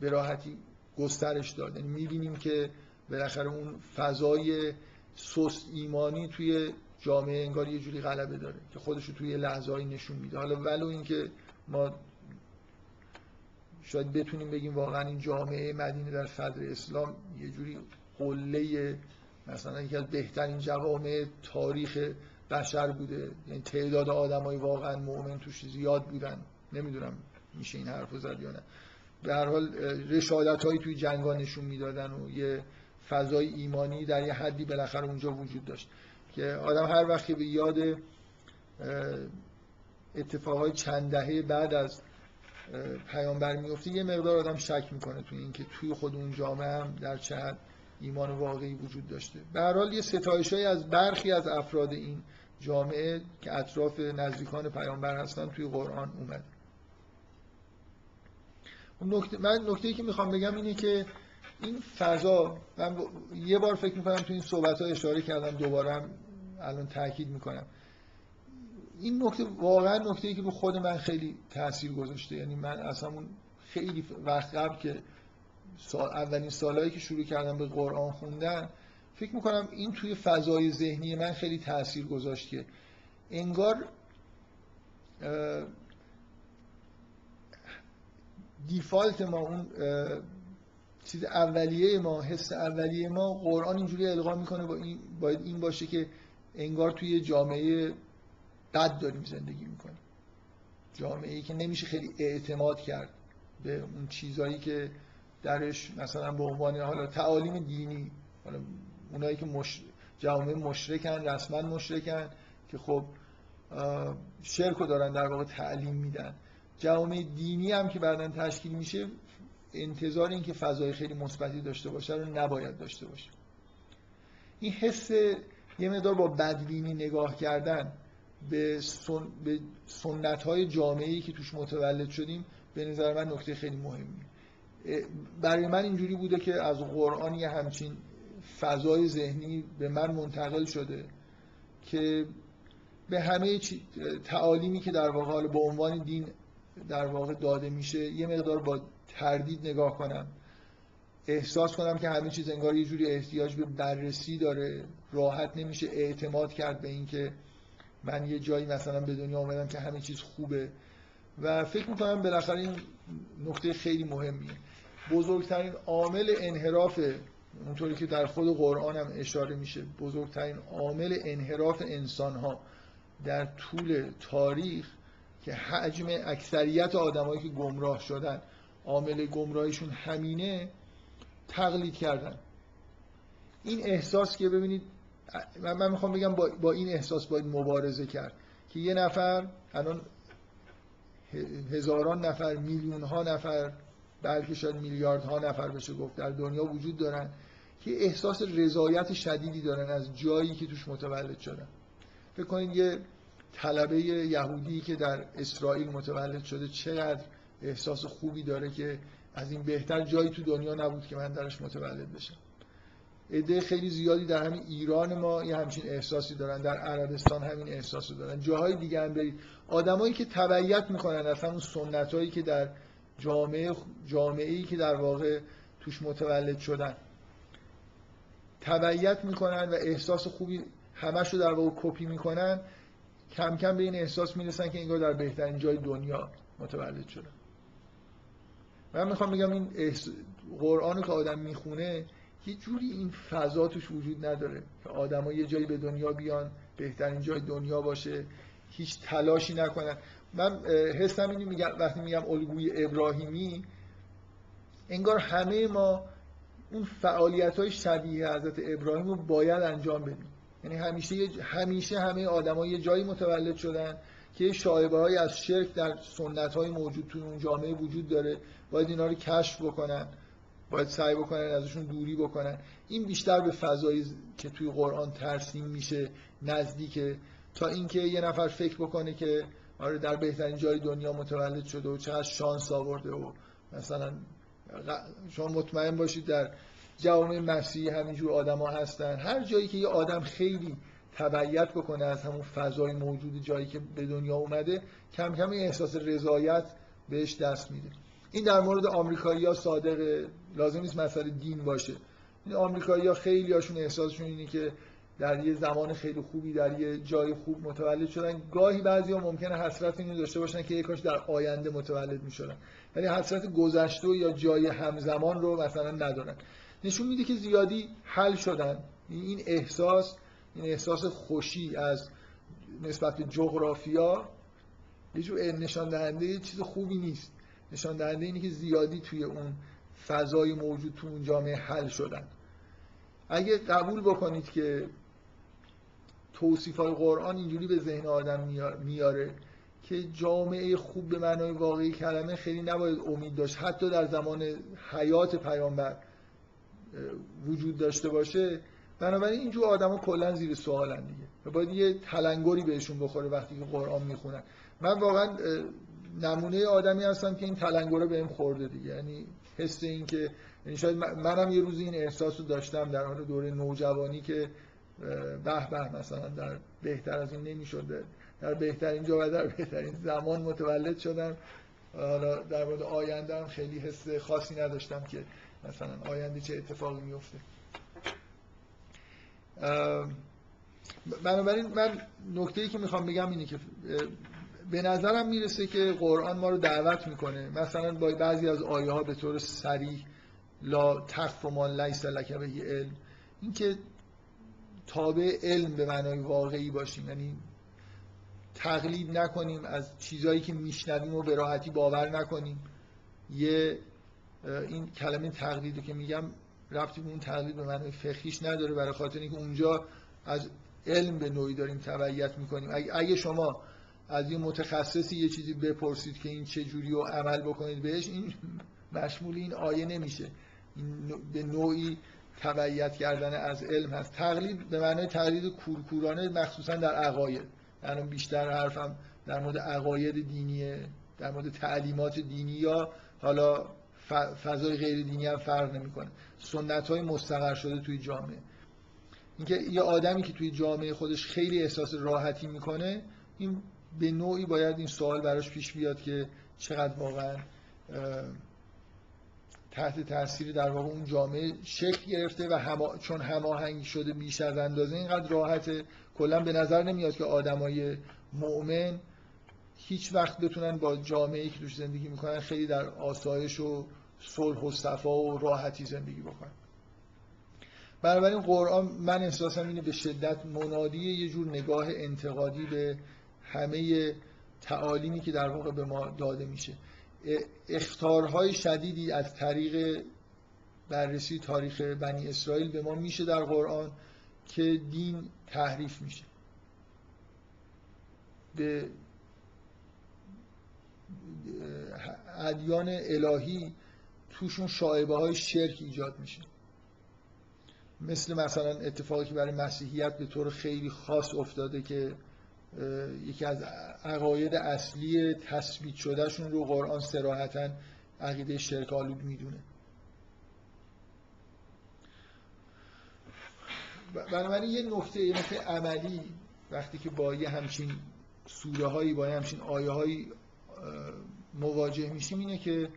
به راحتی گسترش داد. یعنی می‌بینیم که بالاخره اون فضای سست ایمانی توی جامعه انگار یه جوری غلبه داره که خودش رو توی لحظه نشون میده. حالا ولو اینکه ما شاید بتونیم بگیم واقعا این جامعه مدینه در صدر اسلام یه جوری قله مثلا یکی از بهترین جوامع تاریخ بشر بوده. یعنی تعداد آدمای واقعا مؤمن توش زیاد بودن. نمی‌دونم میشه این حرف زد یا نه. به هر حال رشادت هایی توی جنگا نشون می‌دادن و یه فضای ایمانی در یه حدی بالاخره اونجا وجود داشت. که آدم هر وقتی به یاد اتفاقای چند دهه بعد از پیامبر میفته یه مقدار آدم شک می‌کنه توی اینکه توی خود اون جامعه هم در چه حد ایمان واقعی وجود داشته. به هر یه ستایش از برخی از افراد این جامعه که اطراف نزدیکان پیامبر هستن توی قرآن اومد. نکته من نکته که می‌خوام بگم اینه که این فضا من یه بار فکر می‌کنم تو این صحبت ها اشاره کردم دوباره هم الان تاکید می‌کنم. این نکته واقعا نکته که رو خود من خیلی تاثیر گذاشته. یعنی من اصلا اون خیلی وقت قبل که سال اولین سالهایی که شروع کردم به قرآن خوندن فکر می‌کنم این توی فضای ذهنی من خیلی تاثیر گذاشت که انگار دیفالت ما اون چیز اولیه ما حس اولیه ما قرآن اینجوری القا می‌کنه با این باید این باشه که انگار توی جامعه بد داریم زندگی می‌کنیم. جامعه ای که نمیشه خیلی اعتماد کرد به اون چیزهایی که درش مثلا به عنوان حالا تعالیم دینی حالا اونایی که مش... جامعه مشرکن رسما مشرکن که خب شرک دارن در واقع تعلیم میدن. جامعه دینی هم که بعدا تشکیل میشه انتظار این که فضای خیلی مثبتی داشته باشه رو نباید داشته باشه. این حس یه مقدار با بدبینی نگاه کردن به, سن... به سنت های جامعه که توش متولد شدیم به نظر من نکته خیلی مهمی برای من اینجوری بوده که از قرآن یه همچین فضای ذهنی به من منتقل شده که به همه تعالیمی که در واقع به عنوان دین در واقع داده میشه یه مقدار با تردید نگاه کنم. احساس کنم که همه چیز انگار یه جوری احتیاج به بررسی داره. راحت نمیشه اعتماد کرد به اینکه من یه جایی مثلا به دنیا آمدم که همه چیز خوبه. و فکر می‌کنم بالاخره این نکته خیلی مهمیه. بزرگترین عامل انحراف اونطوری که در خود قرآن هم اشاره میشه بزرگترین عامل انحراف انسان ها در طول تاریخ که حجم اکثریت آدمایی که گمراه شدن عامل گمراهیشون همینه تقلید کردن. این احساس که ببینید من می‌خوام بگم با, با این احساس باید مبارزه کرد که یه نفر الان هزاران نفر میلیون ها نفر بلکه شاید میلیاردها نفر بشه گفت در دنیا وجود دارن که احساس رضایت شدیدی دارن از جایی که توش متولد شدن. فکر کنید یه طلبه یهودی که در اسرائیل متولد شده چقدر احساس خوبی داره که از این بهتر جایی تو دنیا نبود که من درش متولد بشم. عده خیلی زیادی در همین ایران ما یه همچین احساسی دارن در عربستان همین احساسی دارن. جاهای دیگه هم برید. آدمایی که تبعیت می‌کنن از همون سنتایی که در جامعه جامعه‌ای که در واقع توش متولد شدن. تبعیت می‌کنن و احساس خوبی همش رو در واقع کپی می‌کنن. کم کم به این احساس می‌رسن که انگار در بهترین جای دنیا متولد شدن. من می‌خوام بگم این قرآن که آدم می‌خونه یه جوری این فضا توش وجود نداره که آدما یه جایی به دنیا بیان بهترین جای دنیا باشه هیچ تلاشی نکنن. من حسم اینو میگم وقتی میگم الگوی ابراهیمی انگار همه ما اون فعالیت های شبیه حضرت ابراهیم رو باید انجام بدیم. یعنی همیشه همیشه همه آدما یه جایی متولد شدن که شایبه های از شرک در سنت های موجود توی اون جامعه وجود داره. باید اینا رو کشف بکنن. باید سعی بکنن ازشون دوری بکنن. این بیشتر به فضایی که توی قرآن ترسیم میشه نزدیکه. تا اینکه یه نفر فکر بکنه که آره در بهترین جای دنیا متولد شده و چقدر شانس آورده و مثلا شما مطمئن باشید در جوامع مسیحی همینجور آدما هستن. هر جایی که یه آدم خیلی تبعیت بکنه از همون فضای موجود جایی که به دنیا اومده کم کم احساس رضایت بهش دست میده. این در مورد آمریکایی‌ها صادقه. لازم نیست مسئله دین باشه. این آمریکایی‌ها خیلی هاشون احساسشون اینه که در یه زمان خیلی خوبی در یه جای خوب متولد شدن. گاهی بعضی ها ممکنه حسرت اینو داشته باشن که کاش در آینده متولد می‌شدن. ولی حسرت گذشته یا جای همزمان رو مثلا ندارن. نشون میده که زیادی حل شدن. این احساس این احساس خوشی از نسبت به جغرافیا یه جور نشان دهنده چیز خوبی نیست. نشان دهنده اینه که زیادی توی اون فضای موجود تو اون جامعه حل شدن. اگه قبول بکنید که توصیف های قرآن اینجوری به ذهن آدم میاره که جامعه خوب به معنای واقعی کلمه خیلی نباید امید داشت. حتی در زمان حیات پیامبر وجود داشته باشه. بنابراین اینجور آدما کلا زیر سوالن دیگه. باید یه تلنگری بهشون بخوره وقتی که قرآن می‌خونن. من واقعا نمونه آدمی هستم که این تلنگره بهم خورده دیگه. یعنی حس این که یعنی شاید منم یه روزی این احساس رو داشتم در حال دوره نوجوانی که به به مثلا در بهتر از این نمی‌شده در بهترین جا و در بهترین زمان متولد شدم. حالا در مورد آینده هم خیلی حس خاصی نداشتم که مثلا آینده چه اتفاقی میفته بنابراین من نکته ای که می‌خوام بگم اینه که به نظرم می‌رسه که قرآن ما رو دعوت می‌کنه. مثلا با بعضی از آیه ها به طور سریح لا تخف ما لیس لک به علم. اینکه تابع علم به معنای واقعی باشیم. یعنی تقلید نکنیم از چیزهایی که میشنویم و به راحتی باور نکنیم. یه این کلمه تقلید که میگم ربطی به اون تقلید به معنای فقهیش نداره. برای خاطر اینکه اونجا از علم به نوعی داریم تبعیت می‌کنیم. اگه شما از یه متخصصی یه چیزی بپرسید که این چه جوری رو عمل بکنید بهش این مشمول این آیه نمیشه. به نوعی تبعیت کردن از علم هست. تقلید به معنای تقلید کورکورانه مخصوصا در عقاید. من بیشتر حرفم در مورد عقاید دینیه در مورد تعلیمات دینی یا حالا فضای غیر دینی هم فرق نمی‌کنه. سنت های مستقر شده توی جامعه. اینکه یه آدمی که توی جامعه خودش خیلی احساس راحتی می‌کنه این به نوعی باید این سوال براش پیش بیاد که چقدر واقعا تحت تاثیر در واقع اون جامعه شکل گرفته و هما چون هماهنگ شده بیش از اندازه اینقدر راحته. کلا به نظر نمیاد که آدمای مؤمن هیچ وقت بتونن با جامعه که توش زندگی می‌کنن خیلی در آسایش و صلح و صفا و راحتی زندگی بکنن. بنابراین قرآن من احساسم اینه به شدت منادی یه جور نگاه انتقادی به همه تعالیمی که در واقع به ما داده میشه. اختارهای شدیدی از طریق بررسی تاریخ بنی اسرائیل به ما میشه در قرآن که دین تحریف میشه. به ادیان الهی توشون شاعبه های شرک ایجاد میشه. مثل مثلا اتفاقی که برای مسیحیت به طور خیلی خاص افتاده که یکی از عقاید اصلی تثبیت شدهشون رو قرآن سراحتا عقیده شرک آلود می‌دونه. بنابراین یه نکته یه نکته عملی وقتی که با یه همچین سوره هایی با یه همچین آیه هایی مواجه میشیم اینه که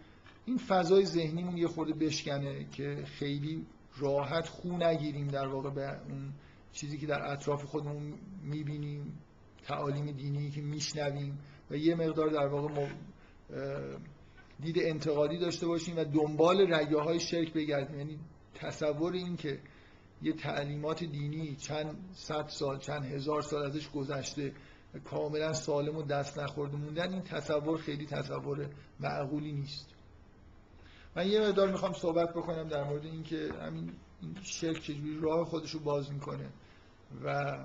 این فضای ذهنیمون یه خورده بشکنه که خیلی راحت خو نگیریم در واقع به اون چیزی که در اطراف خودمون می‌بینیم. تعالیم دینی که میشنویم و یه مقدار در واقع دید انتقادی داشته باشیم و دنبال رگه های شرک بگردیم. یعنی تصور این که یه تعلیمات دینی چند صد سال چند هزار سال ازش گذشته کاملا سالم و دست نخورده موندن این تصور خیلی تصور معقولی نیست. من یه مقدار می‌خوام صحبت بکنم در مورد اینکه همین این شرک چجوری راه خودش رو باز می‌کنه و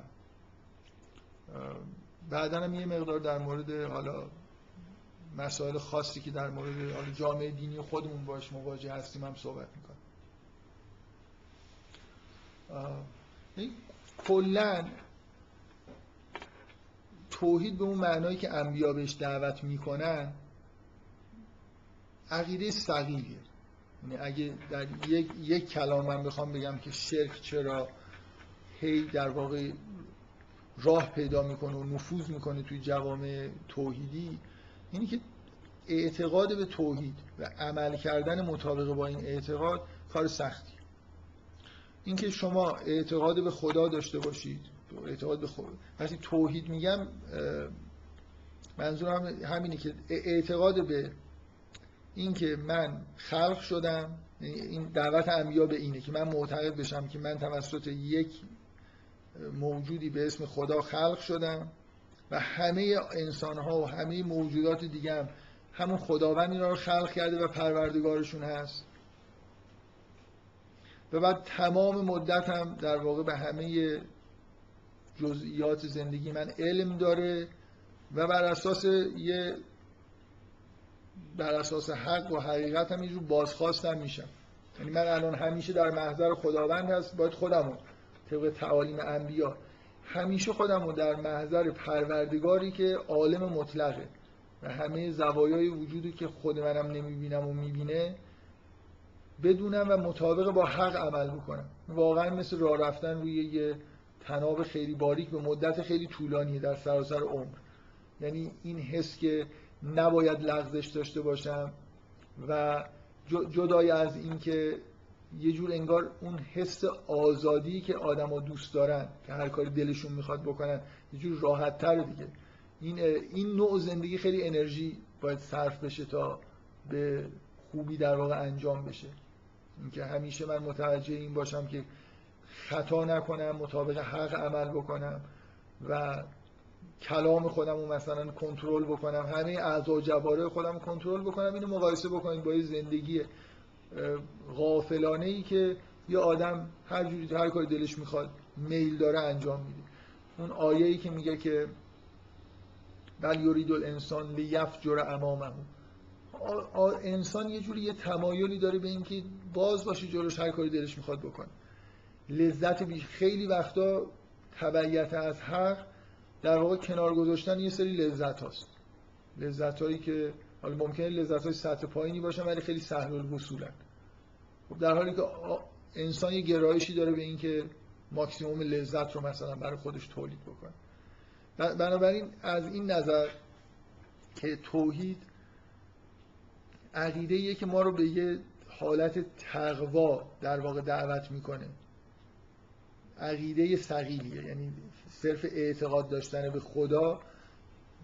بعدا هم یه مقدار در مورد حالا مسائل خاصی که در مورد حالا جامعه دینی خودمون باش مواجه هستیم هم صحبت می‌کنم. کلا توحید به اون معنایی که انبیا بهش دعوت می‌کنن عقیده سقیلیه یعنی اگه در یک, یک کلام من بخوام بگم که شرک چرا هی در واقع راه پیدا می‌کنه و نفوذ می‌کنه توی جوامع توحیدی اینی که اعتقاد به توحید و عمل کردن مطابق با این اعتقاد کار سختی. اینکه شما اعتقاد به خدا داشته باشید اعتقاد به خدا وقتی توحید میگم منظورم همینه که اعتقاد به اینکه من خلق شدم یعنی این دعوت انبیا به اینه که من معتقد بشم که من توسط یک موجودی به اسم خدا خلق شدم و همه انسان ها و همه موجودات دیگه هم همون خداوند اینا رو خلق کرده و پروردگارشون هست. و بعد تمام مدت هم در واقع به همه جزئیات زندگی من علم داره و بر اساس یه بر اساس حق و حقیقت هم اینجور بازخواستم میشم. یعنی من الان همیشه در محضر خداوند هست باید خودمو طبق تعالیم انبیا. همیشه خودمو در محضر پروردگاری که عالم مطلقه و همه زوایای وجودی که خود منم نمی‌بینم و می‌بینه بدونم و مطابق با حق عمل بکنم واقعا مثل راه رفتن روی یه تناب خیلی باریک به مدت خیلی طولانی در سراسر عمر. یعنی این حس که نباید لغزش داشته باشم و جدای از اینکه یه جور انگار اون حس آزادی که آدما دوست دارن که هر کاری دلشون می‌خواد بکنن یه جور راحت تر دیگه. این این نوع زندگی خیلی انرژی باید صرف بشه تا به خوبی در واقع انجام بشه. اینکه همیشه من متوجه این باشم که خطا نکنم مطابق حق عمل بکنم و کلام خودم رو مثلا کنترل بکنم. همه اعضا جواره خودم کنترل بکنم اینو مقایسه بکنید با زندگی غافلانه ای که یه آدم هر جوری هر کاری دلش می‌خواد میل داره انجام میده. اون آیه ای که میگه که بل یرید الانسان لیفجر امامه. انسان یه جوری یه تمایلی داره به اینکه باز باشه جلوش هر کاری دلش می‌خواد بکنه. لذت بیش خیلی وقتا تبعیت از حق در واقع کنار گذاشتن یه سری لذت هاست لذت هایی که حالا ممکنه لذت های سطح پایینی باشن ولی خیلی سهل الوصولن خب در حالی که انسان یه گرایشی داره به اینکه ماکسیموم لذت رو مثلا برای خودش تولید بکنه. بنابراین از این نظر که توحید عقیده که ما رو به یه حالت تقوا در واقع دعوت می‌کنه. عقیده سقیلیه یعنی صرف اعتقاد داشتن به خدا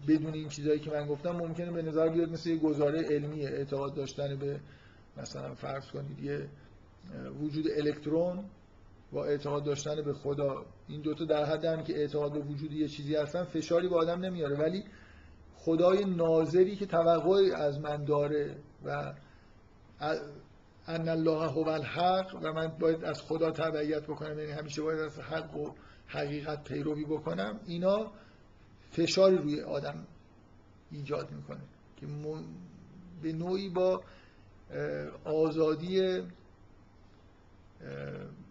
بدون این چیزهایی که من گفتم ممکنه به نظر بیاد مثل یه گزاره علمی اعتقاد داشتن به مثلا فرض کنید یه وجود الکترون با اعتقاد داشتن به خدا. این دوتا در حد هم که اعتقاد به وجود یه چیزی هستن فشاری به آدم نمیاره. ولی خدای ناظری که توقعی از من داره و ان الله هو الحق و من باید از خدا تبعیت بکنم یعنی همیشه باید از حق و حقیقت پیروی بکنم اینا فشاری روی آدم ایجاد می‌کنه که به نوعی با آزادی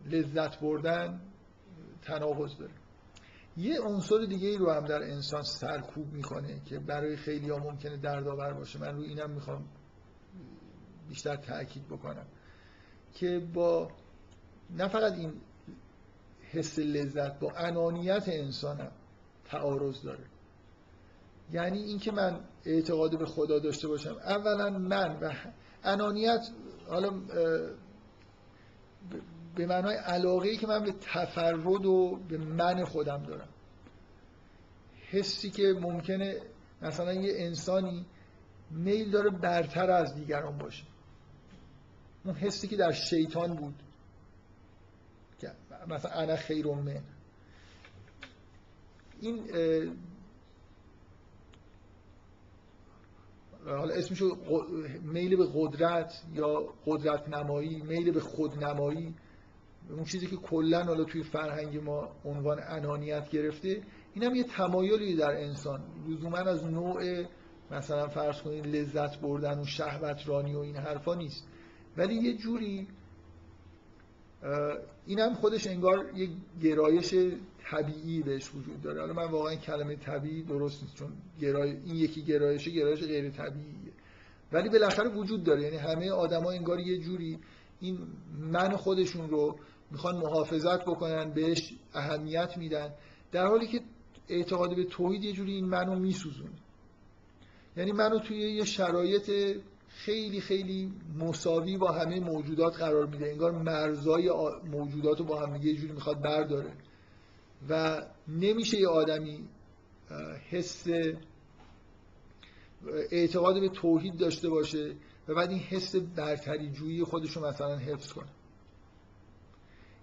لذت بردن تناقض داره. یه عنصر دیگه ای رو هم در انسان سرکوب می‌کنه که برای خیلی ها ممکنه دردآور باشه. من رو اینم می‌خوام بیشتر تاکید بکنم که با نه فقط این حس لذت با انانیت انسانم تعارض داره. یعنی اینکه من اعتقاد به خدا داشته باشم. اولا من و انانیت حالا به معنای علاقه ای که من به تفرد و به من خودم دارم. حسی که ممکنه مثلا یه انسانی میل داره برتر از دیگران باشه. اون حسی که در شیطان بود. مثلا انا خیر من. این حالا اسمشو میل به قدرت یا قدرت نمایی میل به خودنمایی اون چیزی که کلا حالا توی فرهنگ ما عنوان انانیت گرفته این هم یه تمایلی در انسان. لزوما از نوع مثلا فرض کنید لذت بردن و شهوت رانی و این حرفا نیست. ولی یه جوری این هم خودش انگار یه گرایش طبیعی بهش وجود داره. حالا من واقعا کلمه طبیعی درست نیست چون گرای... این یکی گرایش گرایش غیر طبیعیه. ولی بالاخره وجود داره. یعنی همه آدما انگار یه جوری این من خودشون رو می‌خوان محافظت بکنن بهش اهمیت میدن. در حالی که اعتقاد به توحید یه جوری این منو میسوزونه. یعنی منو توی یه شرایط خیلی خیلی مساوی با همه موجودات قرار میده. انگار مرزای موجودات رو با هم یه جوری می‌خواد برداره. و نمیشه یه آدمی حس اعتقاد به توحید داشته باشه و بعد این حس برتری جویی خودش رو مثلا حفظ کنه.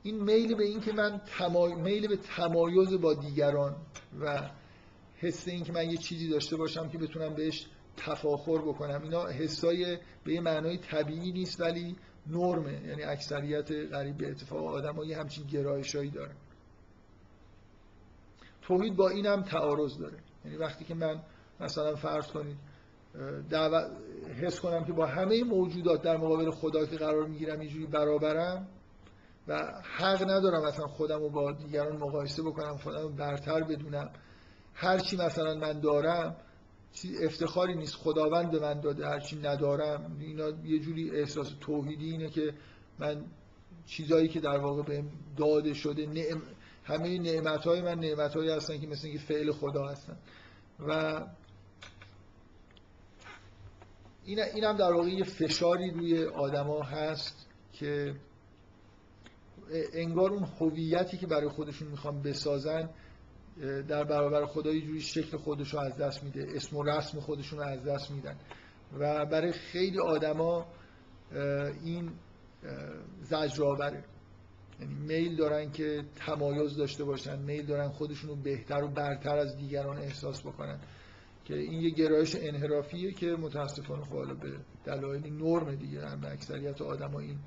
این میل به این که من تمای... میل به تمایز با دیگران و حس این که من یه چیزی داشته باشم که بتونم بهش تفاخر بکنم. اینا حسای به یه معنای طبیعی نیست ولی نرمه. یعنی اکثریت قریب به اتفاق آدم یه همچین گرایشایی دارن. توحید با اینم تعارض داره. یعنی وقتی که من مثلا فرض کنید دعوت حس کنم که با همه موجودات در مقابل خدا که قرار می‌گیرم اینجوری برابرم و حق ندارم مثلا خودم رو با دیگران مقایسه بکنم خودم رو برتر بدونم. هر چی مثلا من دارم افتخاری نیست. خداوند به من داده هر چی ندارم. اینا یه جوری احساس توحیدی اینه که من چیزایی که در واقع بهم داده شده نعم همه نعمت های من نعمت هایی هستن که مثل اینکه فعل خدا هستن. و این اینم در واقع یه فشاری روی آدما هست که انگار اون هویتی که برای خودشون می‌خوان بسازن در برابر خدا یه جوری شکل خودش رو از دست میده اسم و رسم خودشون رو از دست میدن. و برای خیلی آدما این زجرآوره. یعنی میل دارن که تمایز داشته باشن میل دارن خودشون بهتر و برتر از دیگران احساس بکنن. که این یه گرایش انحرافیه که متاسفانه خب به دلایل نرم دیگه هم اکثریت آدما این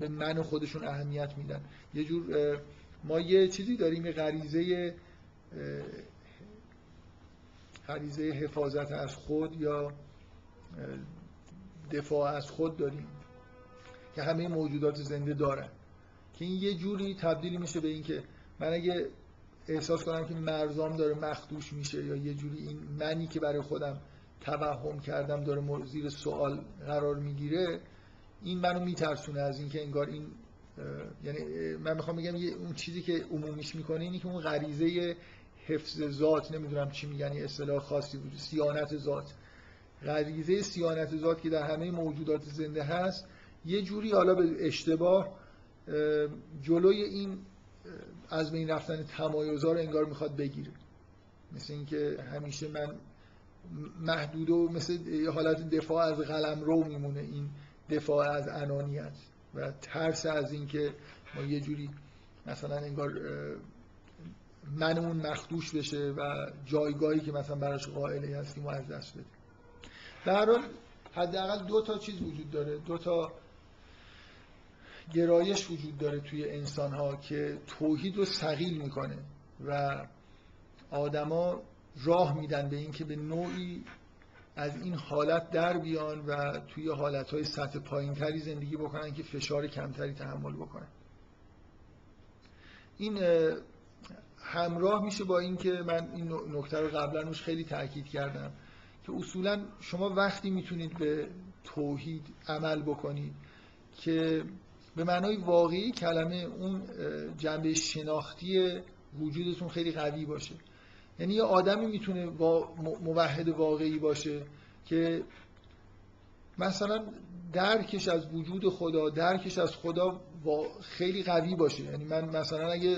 به من خودشون اهمیت میدن. یه جور ما یه چیزی داریم یه غریزه غریزه حفاظت از خود یا دفاع از خود داریم که همه موجودات زنده دارن. که این یه جوری تبدیل میشه به اینکه من اگه احساس کنم که مرزام داره مخدوش میشه یا یه جوری این منی که برای خودم توهم کردم داره زیر سوال قرار می‌گیره این منو میترسونه از اینکه انگار این یعنی من می‌خوام بگم یه اون چیزی که عمومیش می‌کنه اینی که اون غریزه حفظ ذات نمی‌دونم چی میگن یه اصطلاح خاصی بود سیانت ذات. غریزه سیانت ذات که در همه موجودات زنده هست یه جوری حالا به اشتباه جلوی این از بین رفتن تمایزها رو انگار می‌خواد بگیره. مثل اینکه همیشه من محدود و مثل حالت دفاع از قلم رو میمونه این دفاع از انانیت و ترس از اینکه ما یه جوری مثلا انگار منمون مخدوش بشه و جایگاهی که مثلا براش قائلی هستیم و از دست بده. در حال حداقل دو تا چیز وجود داره. دو تا گرایش وجود داره توی انسان ها که توحید رو سقیل می‌کنه و آدما راه میدن به اینکه به نوعی از این حالت در بیان و توی حالت های سطح پایین تری زندگی بکنن که فشار کمتری تحمل بکنن. این همراه میشه با اینکه من این نکته رو قبلا روش خیلی تاکید کردم که اصولا شما وقتی می‌تونید به توحید عمل بکنید که به معنای واقعی کلمه اون جنبه شناختی وجودتون خیلی قوی باشه. یعنی یه آدمی می‌تونه موحد واقعی باشه که مثلا درکش از وجود خدا درکش از خدا خیلی قوی باشه. یعنی من مثلا اگه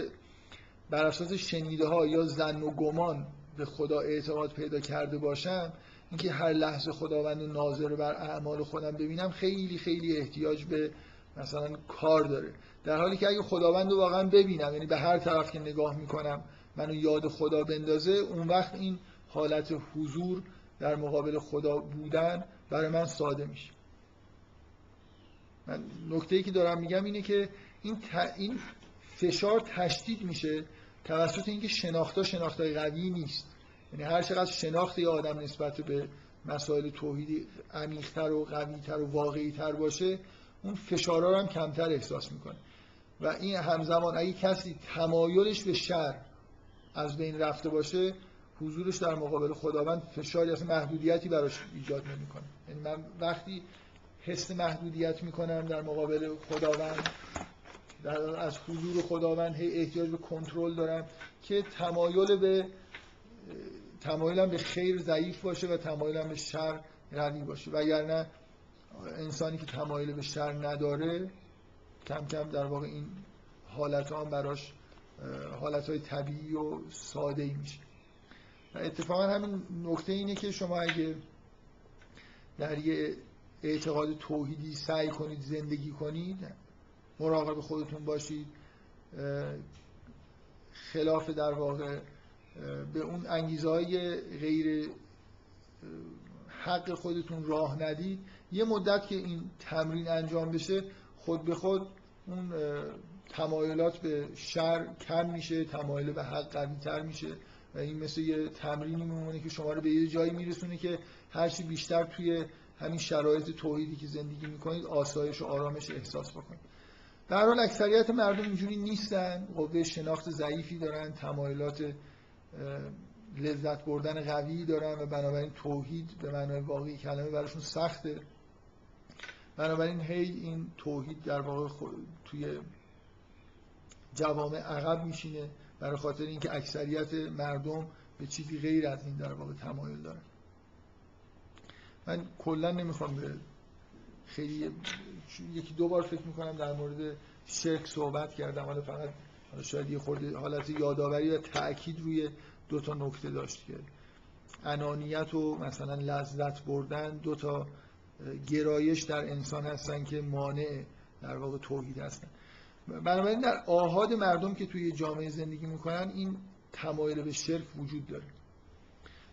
بر اساس شنیده ها یا زن و گمان به خدا اعتقاد پیدا کرده باشم اینکه هر لحظه خداوند ناظر بر اعمال خودم ببینم خیلی خیلی احتیاج به مثلا کار داره. در حالی که اگه خداوند رو واقعا ببینم یعنی به هر طرف که نگاه می‌کنم منو یاد خدا بندازه اون وقت این حالت حضور در مقابل خدا بودن برای من ساده میشه. من نکته ای که دارم میگم اینه که این, این فشار تشدید میشه توسط اینکه شناختا شناختای قوی نیست. یعنی هر چقدر شناخت یه آدم نسبت به مسائل توحیدی عمیقتر و قویتر و واقعیتر باشه اون فشارها هم کمتر احساس می‌کنه. و این همزمان اگه کسی تمایلش به شر از بین رفته باشه حضورش در مقابل خداوند فشاری اصلا محدودیتی براش ایجاد نمی‌کنه. یعنی من وقتی حس محدودیت می‌کنم در مقابل خداوند در از حضور خداوند هی احتیاج به کنترل دارم که تمایل به تمایلم به خیر ضعیف باشه و تمایلم به شر قوی باشه. وگرنه انسانی که تمایل به شر نداره کم کم در واقع این حالت هم براش حالت های طبیعی و ساده ای میشه اتفاقا همین نکته اینه که شما اگه در یه اعتقاد توحیدی سعی کنید زندگی کنید مراقب خودتون باشید خلاف در واقع به اون انگیزه های غیر حق خودتون راه ندید یه مدت که این تمرین انجام بشه خود به خود اون تمایلات به شر کم میشه تمایل به حق قوی تر میشه و این مثل یه تمرینی میمونه که شما رو به یه جایی میرسونه که هرچی بیشتر توی همین شرایط توحیدی که زندگی می‌کنید آسایش و آرامش احساس بکنید. در حال اکثریت مردم اینجوری نیستن قوه شناخت ضعیفی دارن تمایلات لذت بردن قوی دارن و بنابراین توحید به معنای واقعی کلمه براشون سخته. بنابراین هی این توحید در واقع توی جوامع عقب میشینه برای خاطر اینکه اکثریت مردم به چیزی غیر از این در واقع تمایل دارن. من کلا نمی‌خوام به خیلی یکی دو بار فکر می‌کنم در مورد شرک صحبت کردم. حالا فقط شاید یه خورده حالت یادآوری و تاکید روی دو تا نکته داشت که انانیت و مثلا لذت بردن دو تا گرایش در انسان هستن که مانع در واقع توحید هستن. بنابراین در آهاد مردم که توی جامعه زندگی می‌کنن این تمایل به شرک وجود داره.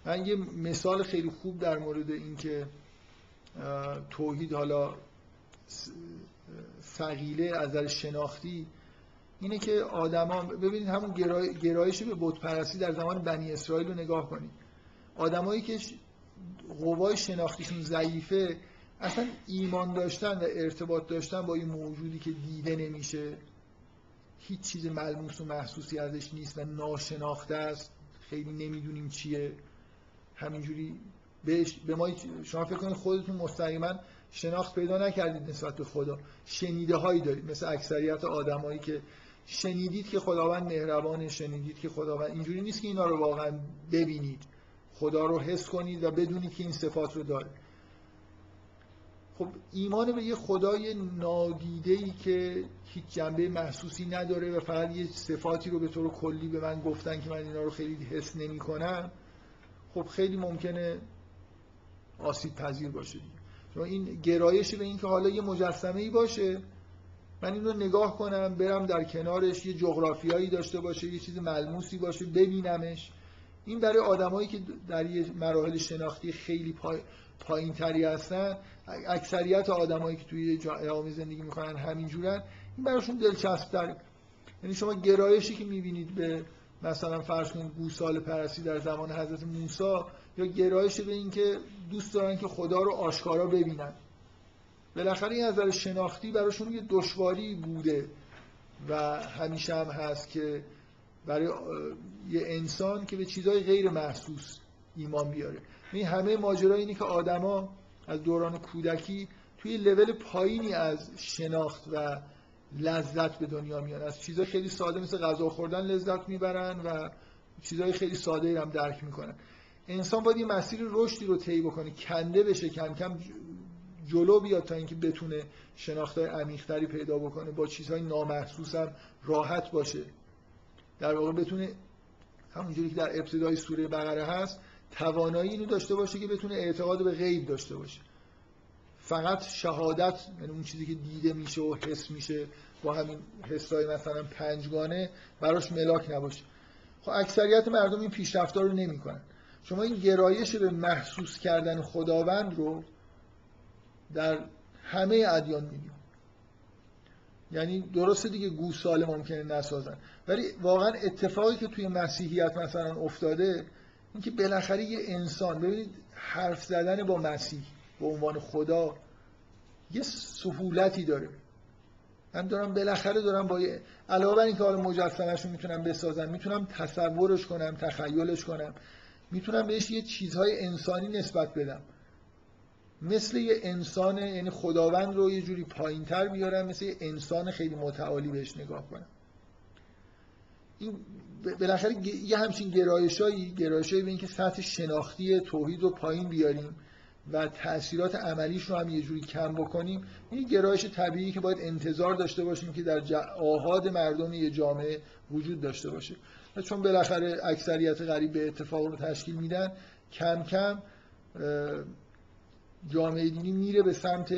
من یه مثال خیلی خوب در مورد اینکه توحید حالا فقیله از در شناختی اینه که آدما ببینید همون گرایش به بت پرستی در زمان بنی اسرائیل رو نگاه کنید. آدمایی که قوای شناختیشون ضعیفه اصلا ایمان داشتن و ارتباط داشتن با این موجودی که دیده نمیشه هیچ چیز ملموس و محسوسی ازش نیست و ناشناخته است. خیلی نمی‌دونیم چیه. همینجوری بهش به ما شما فکر کنید خودتون مستقیما شناخت پیدا نکردید نسبت به خدا. شنیده هایی دارید مثل اکثریت آدمایی که شنیدید که خداوند مهربانه شنیدید که خداوند اینجوری نیست که اینا رو واقعا ببینید. خدا رو حس کنید و بدونید که این صفات رو داره. خب ایمان به یه خدای نادیده ای که هیچ جنبه محسوسی نداره و فقط یه صفاتی رو به طور کلی به من گفتن که من اینا رو خیلی حس نمی کنم خب خیلی ممکنه آسیب پذیر باشه چون این گرایش به این که حالا یه مجسمه ای باشه من این رو نگاه کنم برم در کنارش یه جغرافیایی داشته باشه یه چیز ملموسی باشه ببینمش. این برای آدمایی که در یه مراحل شناختی خیلی پایین تری هستن اکثریت آدمایی که توی جامعه زندگی می‌کنن همینجورن این براشون دلچسب تر یعنی شما گرایشی که می‌بینید به مثلا فرض کنید گوساله پرستی در زمان حضرت موسی یا گرایش به این که دوست دارن که خدا رو آشکارا ببینن. بالاخره این از شناختی براشون یه دشواری بوده و همیشه هم هست که برای یه انسان که به چیزهای غیر محسوس ایمان بیاره. این همه ماجرا اینه که آدما از دوران کودکی توی لول پایینی از شناخت و لذت به دنیا میان. از چیزهای خیلی ساده مثل غذا خوردن لذت می‌برن و چیزهای خیلی ساده هم درک می‌کنن. انسان باید یه مسیر رشدی رو طی بکنه کنده بشه کم کم جلو بیاد تا اینکه بتونه شناختهای عمیقتری پیدا بکنه با چیزهای نامحسوس هم راحت باشه. در واقع بتونه همونجوری که در ابتدای سوره بقره هست توانایی اینو داشته باشه که بتونه اعتقاد به غیب داشته باشه. فقط شهادت یعنی اون چیزی که دیده میشه و حس میشه با همین حسای مثلا پنجگانه براش ملاک نباشه. خب اکثریت مردم این پیشرفت‌ها رو نمی‌کنن. شما این گرایش به محسوس کردن خداوند رو در همه ادیان می‌بینید. یعنی درسته دیگه گوساله ممکنه نسازن. ولی واقعا اتفاقی که توی مسیحیت مثلا افتاده اینکه بالاخره یه انسان ببینید حرف زدن با مسیح به عنوان خدا یه سهولتی داره. من دارم بالاخره دارم با علاوه بر اینکه حالا مجسمه‌شو می‌تونم بسازم می‌تونم تصورش کنم تخیلش کنم. می‌تونم بهش یه چیزهای انسانی نسبت بدم. مثل یه انسان یعنی خداوند رو یه جوری پایین تر بیارم مثل یه انسان خیلی متعالی بهش نگاه کنم. این بالاخره یه همچین گرایشایی گرایشایی به اینکه سطح شناختی توحید رو پایین بیاریم و تاثیرات عملیش رو هم یه جوری کم بکنیم این گرایش طبیعی که باید انتظار داشته باشیم که در آهاد مردم یه جامعه وجود داشته باشه. و چون بالاخره اکثریت غریب به اتفاق رو تشکیل میدن کم کم جامعه دینی میره به سمت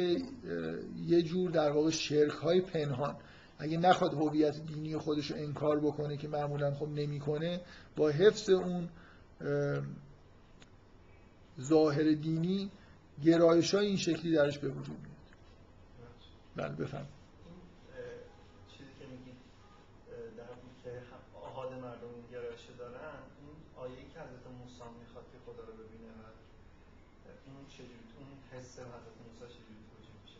یه جور در واقع شرک های پنهان. اگه نخواد هویت دینی خودش رو انکار بکنه که معمولا خب نمی‌کنه با حفظ اون ظاهر دینی گرایش های این شکلی درش به وجود میاد. بله بفهم چیزی که میگید در که آهاد مردم این گرایش دارن این آیه که حضرت موسی می‌خواد که خدا رو ببینه و اون چجوری اون حس حضرت موسی چجوری توجیه میشه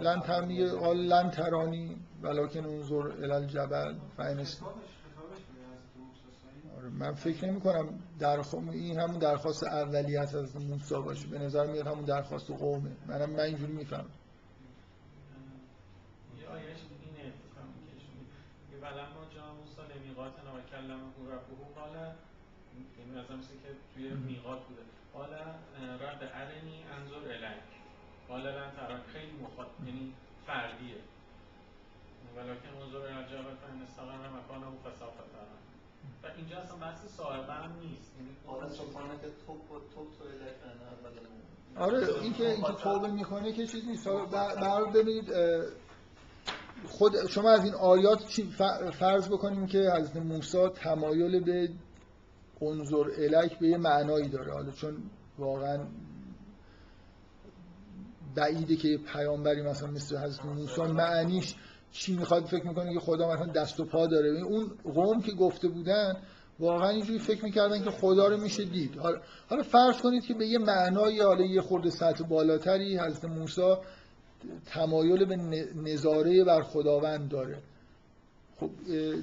لن ترمی قال لن ترانی ولکن انظر الی الجبل فینست آره من فکر نمی کنم در این همون درخواست اولیت از موسی باشه. به نظر میاد همون درخواست قومه. منم من اینجوری می‌فهمم. ولما جا موسی لمیقاتنا و کلمه ربه قال این مثلا که توی میقات بوده. قال رب ارنی انظر الیک. قال لن تران خیلی مخاط یعنی فردیه. ولکن انظر الجبل فان استقر مکانه فسوف تران و اینجا اصلا بحث صاحبه هم نیست. یعنی آره سبحانه که تو تو تو آره این که این که توبه می‌کنه که چیز نیست. بر ببینید خود شما از این آیات فرض بکنیم که حضرت موسی تمایل به انظر الک به یه معنایی داره. حالا چون واقعا بعیده که پیامبری مثلا مثل حضرت موسی معنیش چی می‌خواد فکر می‌کنه که خدا مثلا دست و پا داره. اون قوم که گفته بودن واقعا اینجوری فکر می‌کردن که خدا رو میشه دید. حالا فرض کنید که به یه معنای حالا یه خورده سطح بالاتری حضرت موسی تمایل به نظاره بر خداوند داره. خب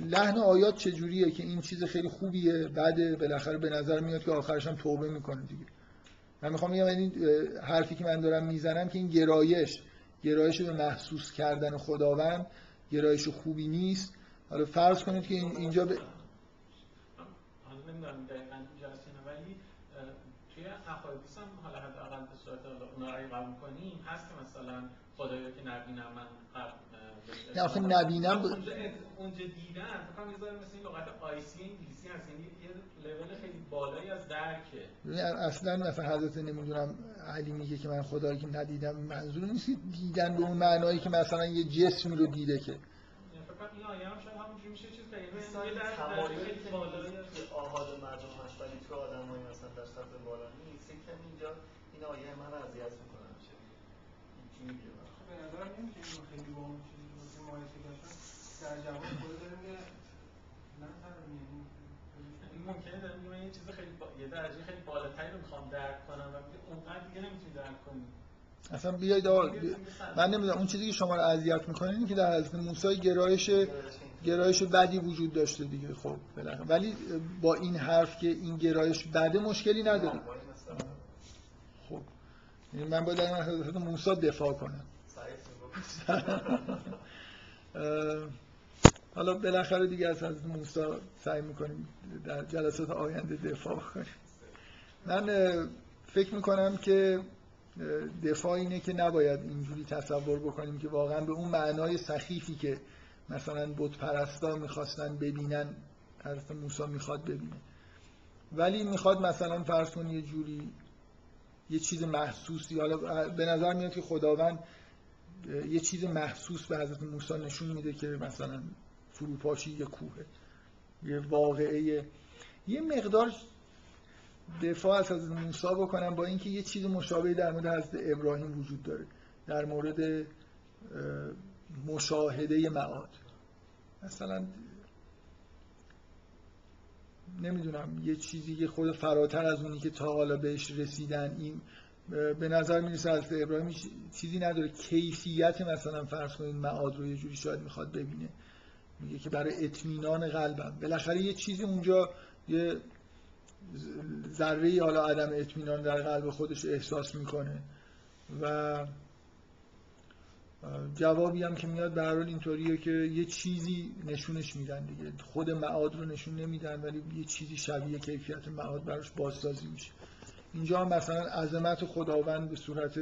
لحن آیات چجوریه که این چیز خیلی خوبیه؟ بعد بالاخره به نظر میاد که آخرش هم توبه می‌کنه دیگه. من می‌خوام بگم این حرفی که من دارم می‌زنم که این گرایش گرایش به محسوس کردن خداوند گرایش خوبی نیست. حالا فرض کنید که اینجا به توی هم حالا حداقل به صورت اونا رو قبول کنیم هست مثلا خدایا که نبینم من نه آخه نبینم اونجا اونجا دیدن فکر یه مثل این لغت آیسی انگلیسی هست یعنی یه لول خیلی بالایی از درکه. اصلا مثلا حضرت نمی‌دونم علی میگه که من خدا که ندیدم منظور نیست دیدن به اون معنایی که مثلا یه جسمی رو دیده که. فکر کنم این آیه هم شاید همونجوری میشه چیز یه در که بالایی که آحاد مردم هست ولی تو آدمای مثلا در سطح بالا نیست یکم اینجا این آیه من اذیت می‌کنه چه میگه به نظرم نمیشه خیلی با اون چیزی که مقایسه داشتن در جواب خود داره میگه نه این ممکنه داره میگه من یه چیز خیلی با... یه درجه خیلی بالاتری رو می‌خوام درک کنم و اونقدر دیگه نمی‌تونی درک کنی اصلا بیاید آقا من نمی‌دونم اون چیزی که شما رو اذیت می‌کنه اینه که در حضرت موسی گرایش گرایش بدی وجود داشته دیگه خب بالاخره. ولی با این حرف که این گرایش بده مشکلی نداره. خب یعنی من باید در حضرت موسی دفاع کنم. حالا بالاخره دیگه از حضرت موسی سعی می‌کنیم در جلسات آینده دفاع کنیم. من فکر می‌کنم که دفاع اینه که نباید اینجوری تصور بکنیم که واقعا به اون معنای سخیفی که مثلا بت پرستا می‌خواستن ببینن حضرت موسی می‌خواد ببینه. ولی می‌خواد مثلا فرض کن یه جوری یه چیز محسوسی حالا به نظر میاد که خداوند یه چیز محسوس به حضرت موسی نشون میده که مثلا فروپاشی یه کوهه یه واقعه یه مقدار دفاع از حضرت موسی بکنم با اینکه یه چیز مشابهی در مورد حضرت ابراهیم وجود داره در مورد مشاهده معاد. مثلا نمی‌دونم یه چیزی که خود فراتر از اونی که تا حالا بهش رسیدن این به نظر می‌رسه از ابراهیم چیزی نداره. کیفیت مثلا فرض کنید معاد رو یه جوری شاید می‌خواد ببینه. میگه که برای اطمینان قلبم. بالاخره یه چیزی اونجا یه ذره حالا عدم اطمینان در قلب خودش احساس می‌کنه. و جوابی هم که میاد به هر اینطوریه که یه چیزی نشونش میدن دیگه. خود معاد رو نشون نمیدن ولی یه چیزی شبیه کیفیت معاد براش بازسازی میشه. اینجا هم مثلا عظمت خداوند به صورت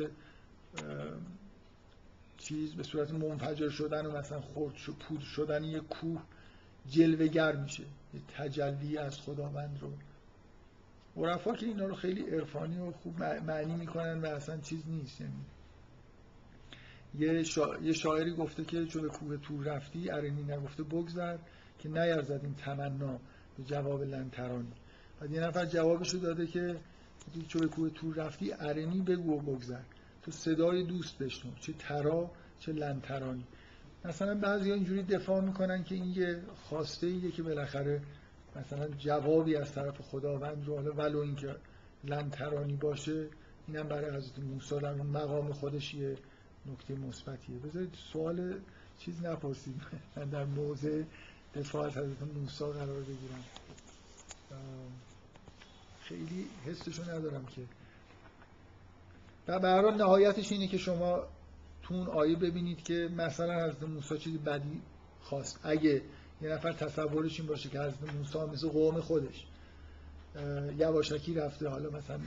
چیز به صورت منفجر شدن و مثلا خرد شد پود شدن یه کوه جلوگر میشه. یه تجلی از خداوند رو. عرفا که اینا رو خیلی عرفانی و خوب معنی می‌کنن و اصلا چیز نیست یعنی یه, یه شاعری گفته که چون به کوه تور رفتی ارنی نگفته بگذر که نیرزد این تمنا به جواب لنترانی. بعد یه نفر جوابشو داده که چون به کوه تور رفتی ارنی بگو و بگذر تو صدای دوست بشنو چه ترا چه لنترانی. مثلا بعضی اینجوری دفاع می‌کنن که این یه خواسته ایه که بالاخره مثلا جوابی از طرف خداوند رو حالا ولو اینکه لنترانی باشه اینم برای حضرت موسی در مقام خودش یه نکته مثبتیه. بذارید سوال چیز نپرسید من در موضع دفاع از حضرت موسی قرار بگیرم. خیلی حسشو ندارم که. و به نهایتش اینه که شما تو اون آیه ببینید که مثلا حضرت موسی چیزی بدی خواست. اگه یه نفر تصورش این باشه که حضرت موسی مثل قوم خودش یواشکی رفته حالا مثلا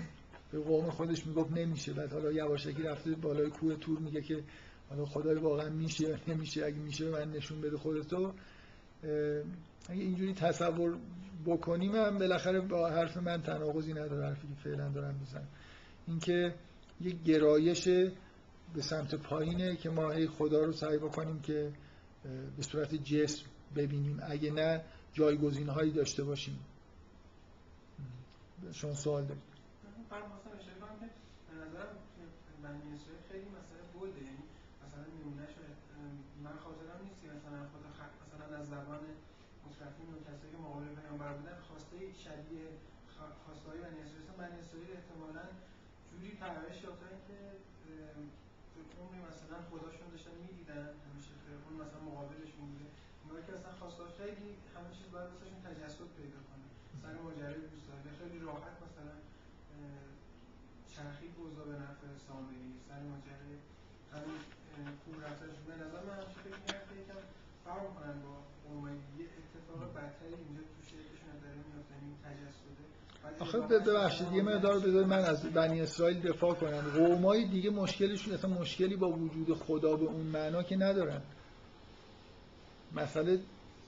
به قوم خودش می‌گفت نمیشه بعد حالا یواشکی رفته بالای کوه تور میگه که حالا خدای واقعا میشه یا نمیشه اگه میشه من نشون بده خودتو. اگه اینجوری تصور بکنیم هم بالاخره با حرف من تناقضی نداره حرفی که فعلا دارم می‌زنم. اینکه یه گرایش به سمت پایینه که ما هی خدا رو سعی بکنیم که به صورت جسم ببینیم. اگه نه جایگزین هایی داشته باشیم. شما سوال دارید. خیلی مسئله بوده. یعنی مثلا نمونه من خاطرم نیست مثلا خود مثلا از زبان مصرفین و کسایی که مقابل پیامبر خواسته شبیه خواسته های بنی اسرائیل بنی اسرائیل احتمالاً جوری پرورش یافتن که عمری مثلا خداشون داشتن می‌دیدن. همیشه اون مثلا مقابلشون بوده. اینا که اصلا خواسته خیلی همه چیز باید واسهشون تجسد پیدا کنه. سر ماجرای دوست خیلی راحت مثلا چرخی اوضاع به نفع سامری. سر ماجرای همین خوب رفتارش به نظر من همیشه فکر می‌کنم که یکم فرق کنن با قومای یه اتفاق بدتری اینجا تو شعرشون داره میفته این تجسده. آخه ببخشید یه مقدار بذار من از بنی اسرائیل دفاع کنم. قومای دیگه مشکلشون اصلا مشکلی با وجود خدا به اون معنا که ندارن. مسئله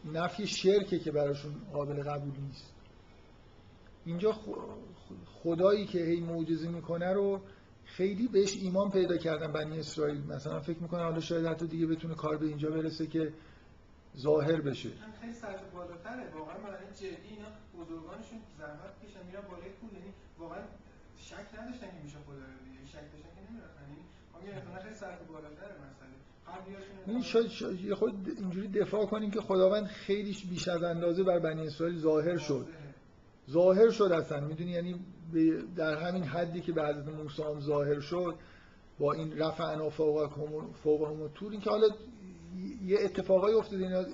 نفی شرکه که براشون قابل قبول نیست. اینجا خدایی که هی معجزه می‌کنه رو خیلی بهش ایمان پیدا کردن بنی اسرائیل. مثلا فکر می‌کنه حالا شاید حتی دیگه بتونه کار به اینجا برسه که ظاهر بشه. خیلی سطح بالاتره. واقعا برای جدی اینا بزرگانشون زحمت کشن میرن بالای کوه یعنی واقعا شک نداشتن که میشه خدا رو دیگه. شک داشتن که نمی‌رفتن. یعنی خیلی سطح بالاتره مسئله. این شاید, شاید خود اینجوری دفاع کنیم که خداوند خیلی بیش از اندازه بر بنی اسرائیل ظاهر شد. ظاهر شد اصلا. می‌دونی یعنی در همین حدی که به حضرت موسی هم ظاهر شد با این رفع فوق فوق هم تور این که حالا یه اتفاقای افتاده اینا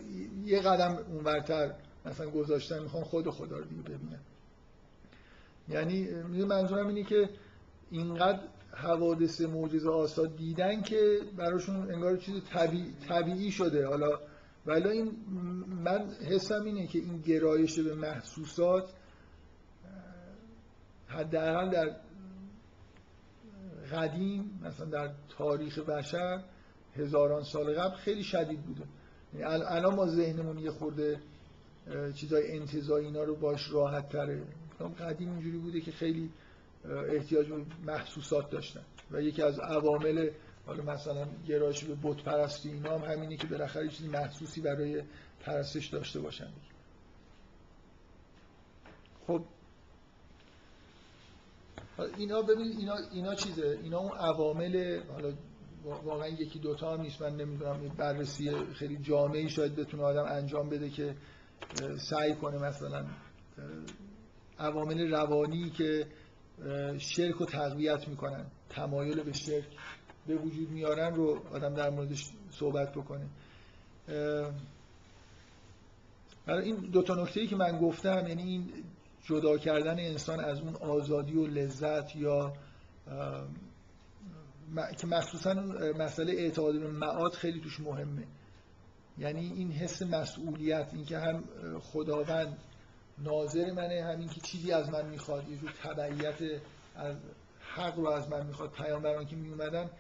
یه قدم اونورتر مثلا گذاشتن می‌خوان خود خدا رو دیگه ببینن. یعنی منظورم اینه که اینقدر حوادث معجزه آساد دیدن که براشون انگار چیز طبیعی, طبیعی شده. حالا ولی این من حسم اینه که این گرایش به محسوسات حداقل در قدیم مثلا در تاریخ بشر هزاران سال قبل خیلی شدید بوده. یعنی الان ما ذهنمون یه خورده چیزای انتظایی اینا رو باش راحت تره. قدیم اینجوری بوده که خیلی احتیاج به محسوسات داشتن. و یکی از عوامل حالا مثلا گرایش به بت پرستی اینا هم همینه که بالاخره چیزی محسوسی برای پرستش داشته باشن. خب اینا ببین اینا اینا چیزه؟ اینا اون عوامل حالا واقعا یکی دوتا هم نیست. من نمی‌دونم بررسی خیلی جامعی شاید بتونه آدم انجام بده که سعی کنه مثلا عوامل روانی که شرک رو تقویت می‌کنن. تمایل به شرک به وجود میارن رو آدم در موردش صحبت بکنه. برای این دو تا نکته که من گفتم یعنی این جدا کردن انسان از اون آزادی و لذت یا که مخصوصا مسئله اعتقاد به معاد خیلی توش مهمه. یعنی این حس مسئولیت اینکه هم خداوند ناظر منه همین که چیزی از من می‌خواد یه جور تبعیت از حق رو از من می‌خواد. پیامبران که میومدن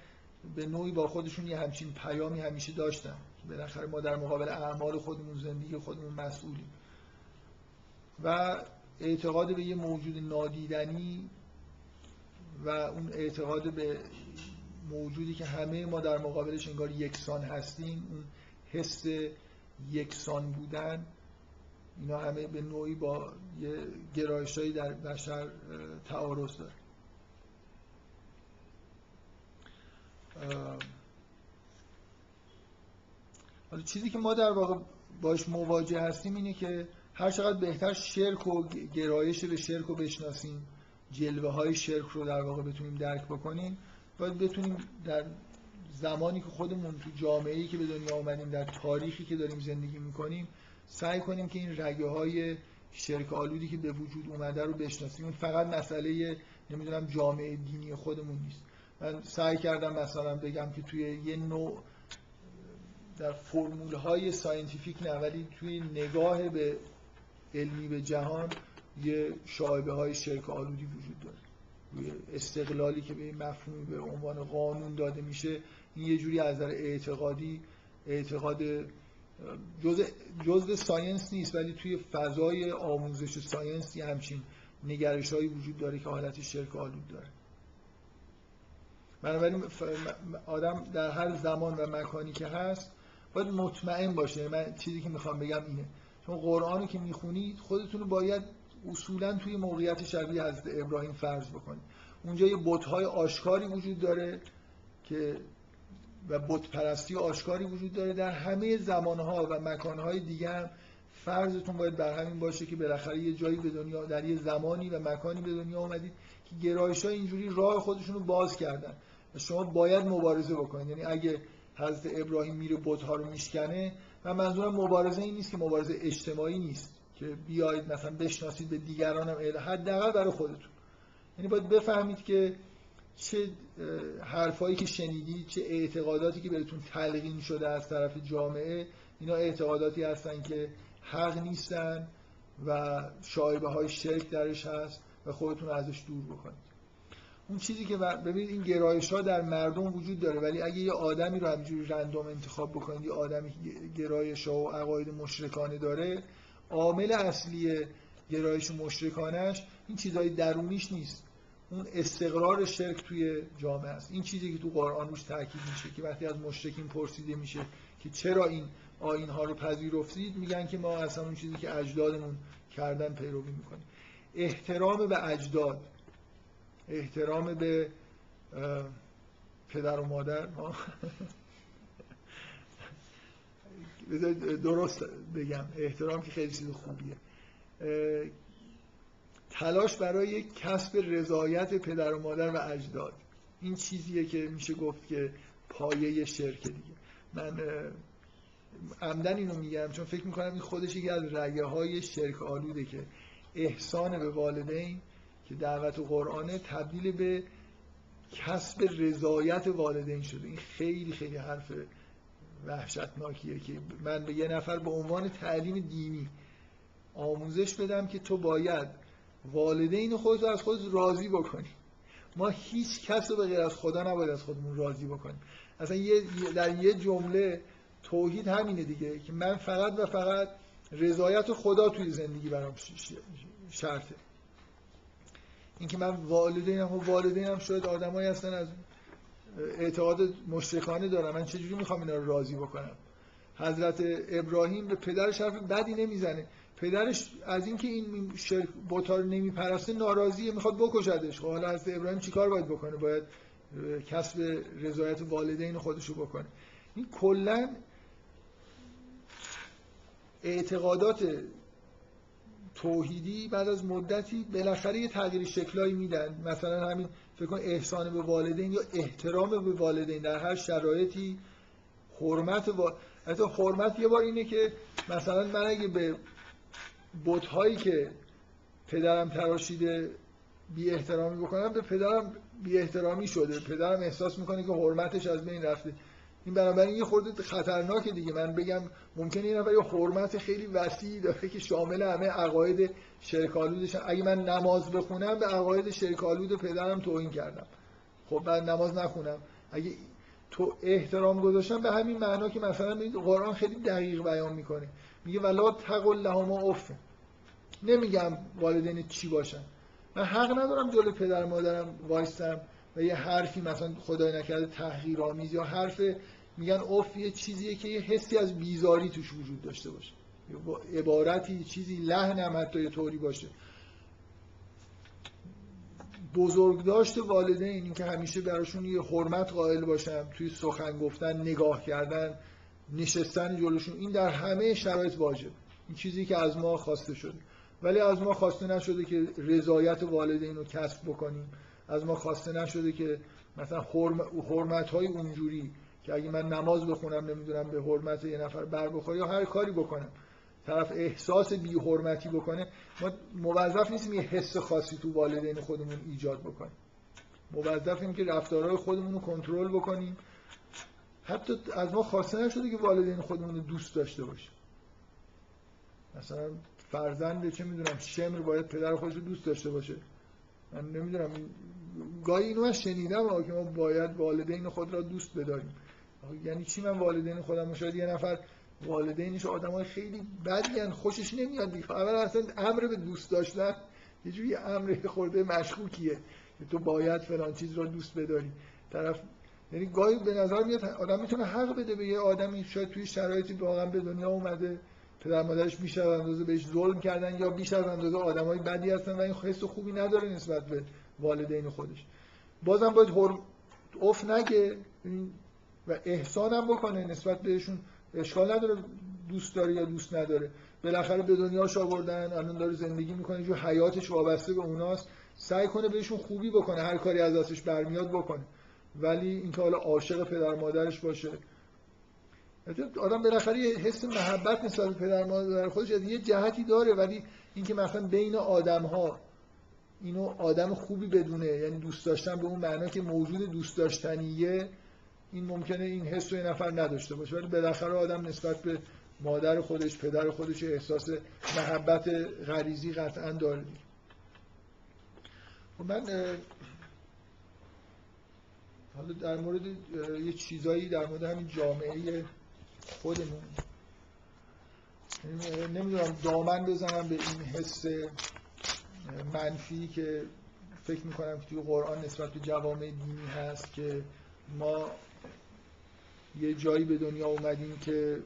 به نوعی با خودشون یه همچین پیامی همیشه داشتن. بالاخره ما در مقابل اعمال خودمون زندگی خودمون مسئولیم. و اعتقاد به یه موجود نادیدنی و اون اعتقاد به موجودی که همه ما در مقابلش انگار یکسان هستیم اون حس یکسان بودن اینا همه به نوعی با یه گرایشایی در بشر تعارض داره. حالا چیزی که ما در واقع باش مواجه هستیم اینه که هر چقدر بهتر شرک و گرایش به شرک رو بشناسیم جلوه های شرک رو در واقع بتونیم درک بکنیم باید بتونیم در زمانی که خودمون تو جامعه‌ای که به دنیا آمدیم در تاریخی که داریم زندگی می‌کنیم سعی کنیم که این رگه های شرک آلودی که به وجود اومده رو بشناسیم. فقط مسئله نمی‌دونم جامعه دینی خودمون نیست. من سعی کردم مثلا بگم که توی یه نوع در فرمول های scientific نه ولی توی نگاه به علمی به جهان یه شایبه های شرک آلودی وجود داره. روی استقلالی که به این مفهومی به عنوان قانون داده میشه این یه جوری از نظر اعتقادی اعتقاد جز جزء science نیست ولی توی فضای آموزش science یه همچین نگرش هایی وجود داره که حالت شرک آلود داره. بنابراین آدم در هر زمان و مکانی که هست باید مطمئن باشه. من چیزی که می‌خوام بگم اینه. چون قرآن رو که می‌خونید خودتون رو باید اصولا توی موقعیت شبیه حضرت ابراهیم فرض بکنید. اونجا یه بت‌های آشکاری وجود داره که و بت پرستی آشکاری وجود داره در همه زمانها و مکانهای دیگه هم فرضتون باید بر همین باشه که بالاخره یه جایی به دنیا در یه زمانی و مکانی به دنیا آمدید که گرایش های اینجوری راه خودشون رو باز کردن. و شما باید مبارزه بکنید. یعنی اگه حضرت ابراهیم میره بت‌ها رو میشکنه و منظورم مبارزه این نیست که مبارزه اجتماعی نیست که بیایید مثلا بشناسید به دیگران هم حداقل برای خودتون. یعنی باید بفهمید که چه حرفایی که شنیدید چه اعتقاداتی که بهتون تلقین شده از طرف جامعه اینا اعتقاداتی هستن که حق نیستن و شایبه های شرک درش هست و خودتون ازش دور بکنید. اون چیزی که ببینید این گرایش ها در مردم وجود داره ولی اگه یه آدمی رو همینجوری رندوم انتخاب بکنید یه آدمی گرایش ها و عقاید مشرکانه داره عامل اصلی گرایش مشرکانش این چیزای درونیش نیست. اون استقرار شرک توی جامعه است. این چیزی که تو قرآن روش تاکید میشه که وقتی از مشرکین پرسیده میشه که چرا این آین ها رو پذیرفتید میگن که ما اصلا اون چیزی که اجدادمون کردن پیروی می‌کنیم. احترام به اجداد احترام به پدر و مادر درست بگم. احترام که خیلی چیز خوبیه. تلاش برای کسب رضایت پدر و مادر و اجداد. این چیزیه که میشه گفت که پایه شرک دیگه. من عمدن اینو میگم چون فکر می‌کنم این خودش یکی از رگه های شرک آلوده که احسان به والدین که دعوت و قرآنه تبدیل به کسب رضایت والدین شده. این خیلی خیلی حرف وحشتناکیه که من به یه نفر به عنوان تعلیم دینی آموزش بدم که تو باید والدین خودت از خود راضی بکنی. ما هیچ کس رو به غیر از خدا نباید از خودمون راضی بکنیم. اصلا یه در یه جمله توحید همینه دیگه که من فقط و فقط رضایت خدا توی زندگی برام شرطه. اینکه من والدینم و والدینم شاید آدمایی هستن از اعتقاد مشرکانه دارم من چجوری می‌خوام اینا رو راضی بکنم؟ حضرت ابراهیم به پدرش حرف بدی نمی‌زنه. پدرش از اینکه این شرک بوتا رو نمیپرسته ناراضیه می‌خواد بکشدش. خب حالا حضرت ابراهیم چیکار باید بکنه؟ باید کسب رضایت والدین خودشو بکنه. این کلا اعتقادات توحیدی بعد از مدتی بالاخره یه تغییر شکلایی میدن. مثلا همین فکر کن احسان به والدین یا احترام به والدین در هر شرایطی. حرمت و حرمت یه بار اینه که مثلا من اگه به بتهایی که پدرم تراشیده بی احترامی بکنم به پدرم بی احترامی شده. پدرم احساس می‌کنه که حرمتش از بین رفته. این بنابراین یه خورده خطرناکه دیگه. من بگم ممکنه این نفر یه حرمت خیلی وسیعی داره که شامل همه عقاید شرکالودش اگه من نماز بخونم به عقاید شرکالود پدرم توهین کردم. خب من نماز نخونم. اگه تو احترام گذاشتم به همین معنا که مثلا قرآن خیلی دقیق بیان می‌کنه. میگه ولا تقل لهما اف نمیگم والدین چی باشن. من حق ندارم جلوی پدر مادرم وایستم و یه حرفی مثلا خدای نکرده تحقیرآمیز یا حرف میگن اوف یه چیزیه که یه حسی از بیزاری توش وجود داشته باشه. عبارتی چیزی لحن حتی یه طوری باشه. بزرگ داشت والدین این که همیشه براشون یه حرمت قائل باشم توی سخن گفتن نگاه کردن نشستن جلوشون. این در همه شرایط واجب. این چیزی که از ما خواسته شده. ولی از ما خواسته نشده که رضایت والدین رو کسب بکنیم. از ما خواسته نشده که مثلا حرمت های اونجوری که اگه من نماز بخونم نمی‌دونم به حرمت یه نفر بر بخوره یا هر کاری بکنم طرف احساس بی حرمتی بکنه ما موظف نیستیم یه حس خاصی تو والدین خودمون ایجاد بکنیم. موظفیم که رفتارهای خودمون رو کنترل بکنیم. حتی از ما خواسته نشده که والدین خودمون رو دوست داشته باشیم. مثلا فرزند چه می‌دونم شمر باید پدر خودش دوست داشته باشه. من نمی‌دونم گاهی اینو من شنیدم که ما باید والدین خود را دوست بداریم. یعنی چی من والدین خودم؟ شاید یه نفر والدینش آدم های خیلی بدی خوشش نمیاد دیگه. اول اصلا امر به دوست داشتن یه جوری امر خورده مشکوکیه که تو باید فلان چیز را دوست بداری. طرف یعنی گاهی به نظر میاد آدم می‌تونه حق بده به یه آدمی شاید توی شرایطی واقعا به دنیا اومده. پدر مادرش بیش از اندازه بهش ظلم کردن یا بیش از اندازه آدمای بدی هستن و این حس خوبی نداره نسبت به والدین خودش. بازم باید هر... اف نگه و احسان هم بکنه. نسبت بهشون اشکال نداره دوست داره یا دوست نداره. بالاخره به دنیاش آوردن الان داره زندگی می‌کنه جو حیاتش وابسته به اوناست. سعی کنه بهشون خوبی بکنه هر کاری از دستش برمیاد بکنه. ولی اینکه حالا عاشق پدر مادرش باشه آدم بالاخره یه حس محبت نسبت به پدر مادر خودش از یه جهتی داره ولی اینکه مثلا بین آدم ها اینو آدم خوبی بدونه یعنی دوست داشتن به اون معنا که موجود دوست داشتنیه این ممکنه این حس رو یه نفر نداشته باشه. ولی بالاخره آدم نسبت به مادر خودش پدر خودش احساس محبت غریزی قطعا داره. خب من حالا در مورد یه چیزایی در مورد همین جامعه خودمون. نمی‌دونم دامن بزنم به این حس منفی که فکر می‌کنم که توی قرآن نسبت به جوامع دینی هست که ما یه جایی به دنیا اومدیم که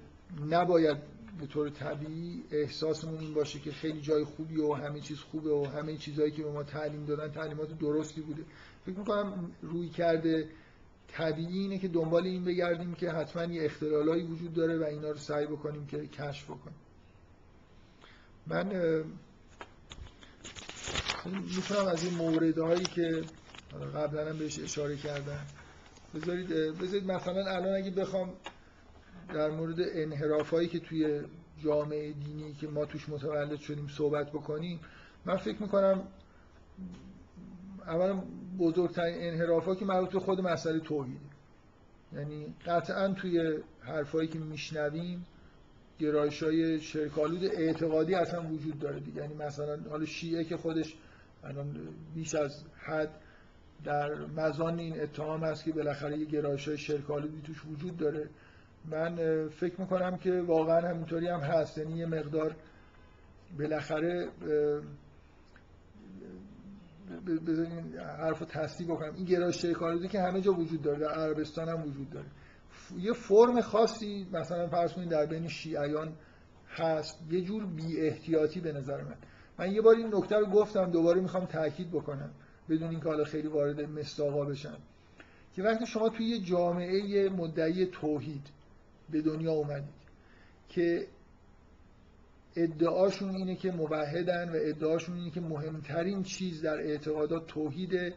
نباید به طور طبیعی احساسمون این باشه که خیلی جای خوبی و همه چیز خوبه و همه چیزهایی که به ما تعلیم دادن تعلیمات درستی بوده. فکر می‌کنم روی کرده طبیعی اینه که دنبال این بگردیم که حتما یه اختلالایی وجود داره و اینا رو سعی بکنیم که کشف بکنیم. من می‌تونم از این موردهایی که قبلا هم بهش اشاره کردم. بذارید بذارید مثلا الان اگه بخوام در مورد انحراف هایی که توی جامعه دینی که ما توش متولد شدیم صحبت بکنیم من فکر می‌کنم اولا بزرگترین انحراف که مربوط به خود مسئله توحیده یعنی قطعا توی حرفایی که میشنویم گرایش های شرکالود اعتقادی اصلا وجود داره دیگه. یعنی مثلا حالا شیعه که خودش الان بیش از حد در مزان این اتهام هست که بالاخره یه گرایش های شرکالودی توش وجود داره. من فکر می‌کنم که واقعا همینطوری هم هست. یعنی یه مقدار بالاخره بذارین حرف رو تصدیق بکنم. این گرایش شرکالودی که همه جا وجود داره در عربستان هم وجود داره. یه فرم خاصی مثلا فرض کنید در بین شیعیان هست یه جور بی احتیاطی به نظر من. من یه بار این نکته رو گفتم دوباره می‌خوام تاکید بکنم بدون اینکه حالا خیلی وارد مستاقا بشم. که وقتی شما توی یه جامعه مدعی توحید به دنیا اومدید که ادعاشون اینه که موحدن و ادعاشون اینه که مهمترین چیز در اعتقادات توحیده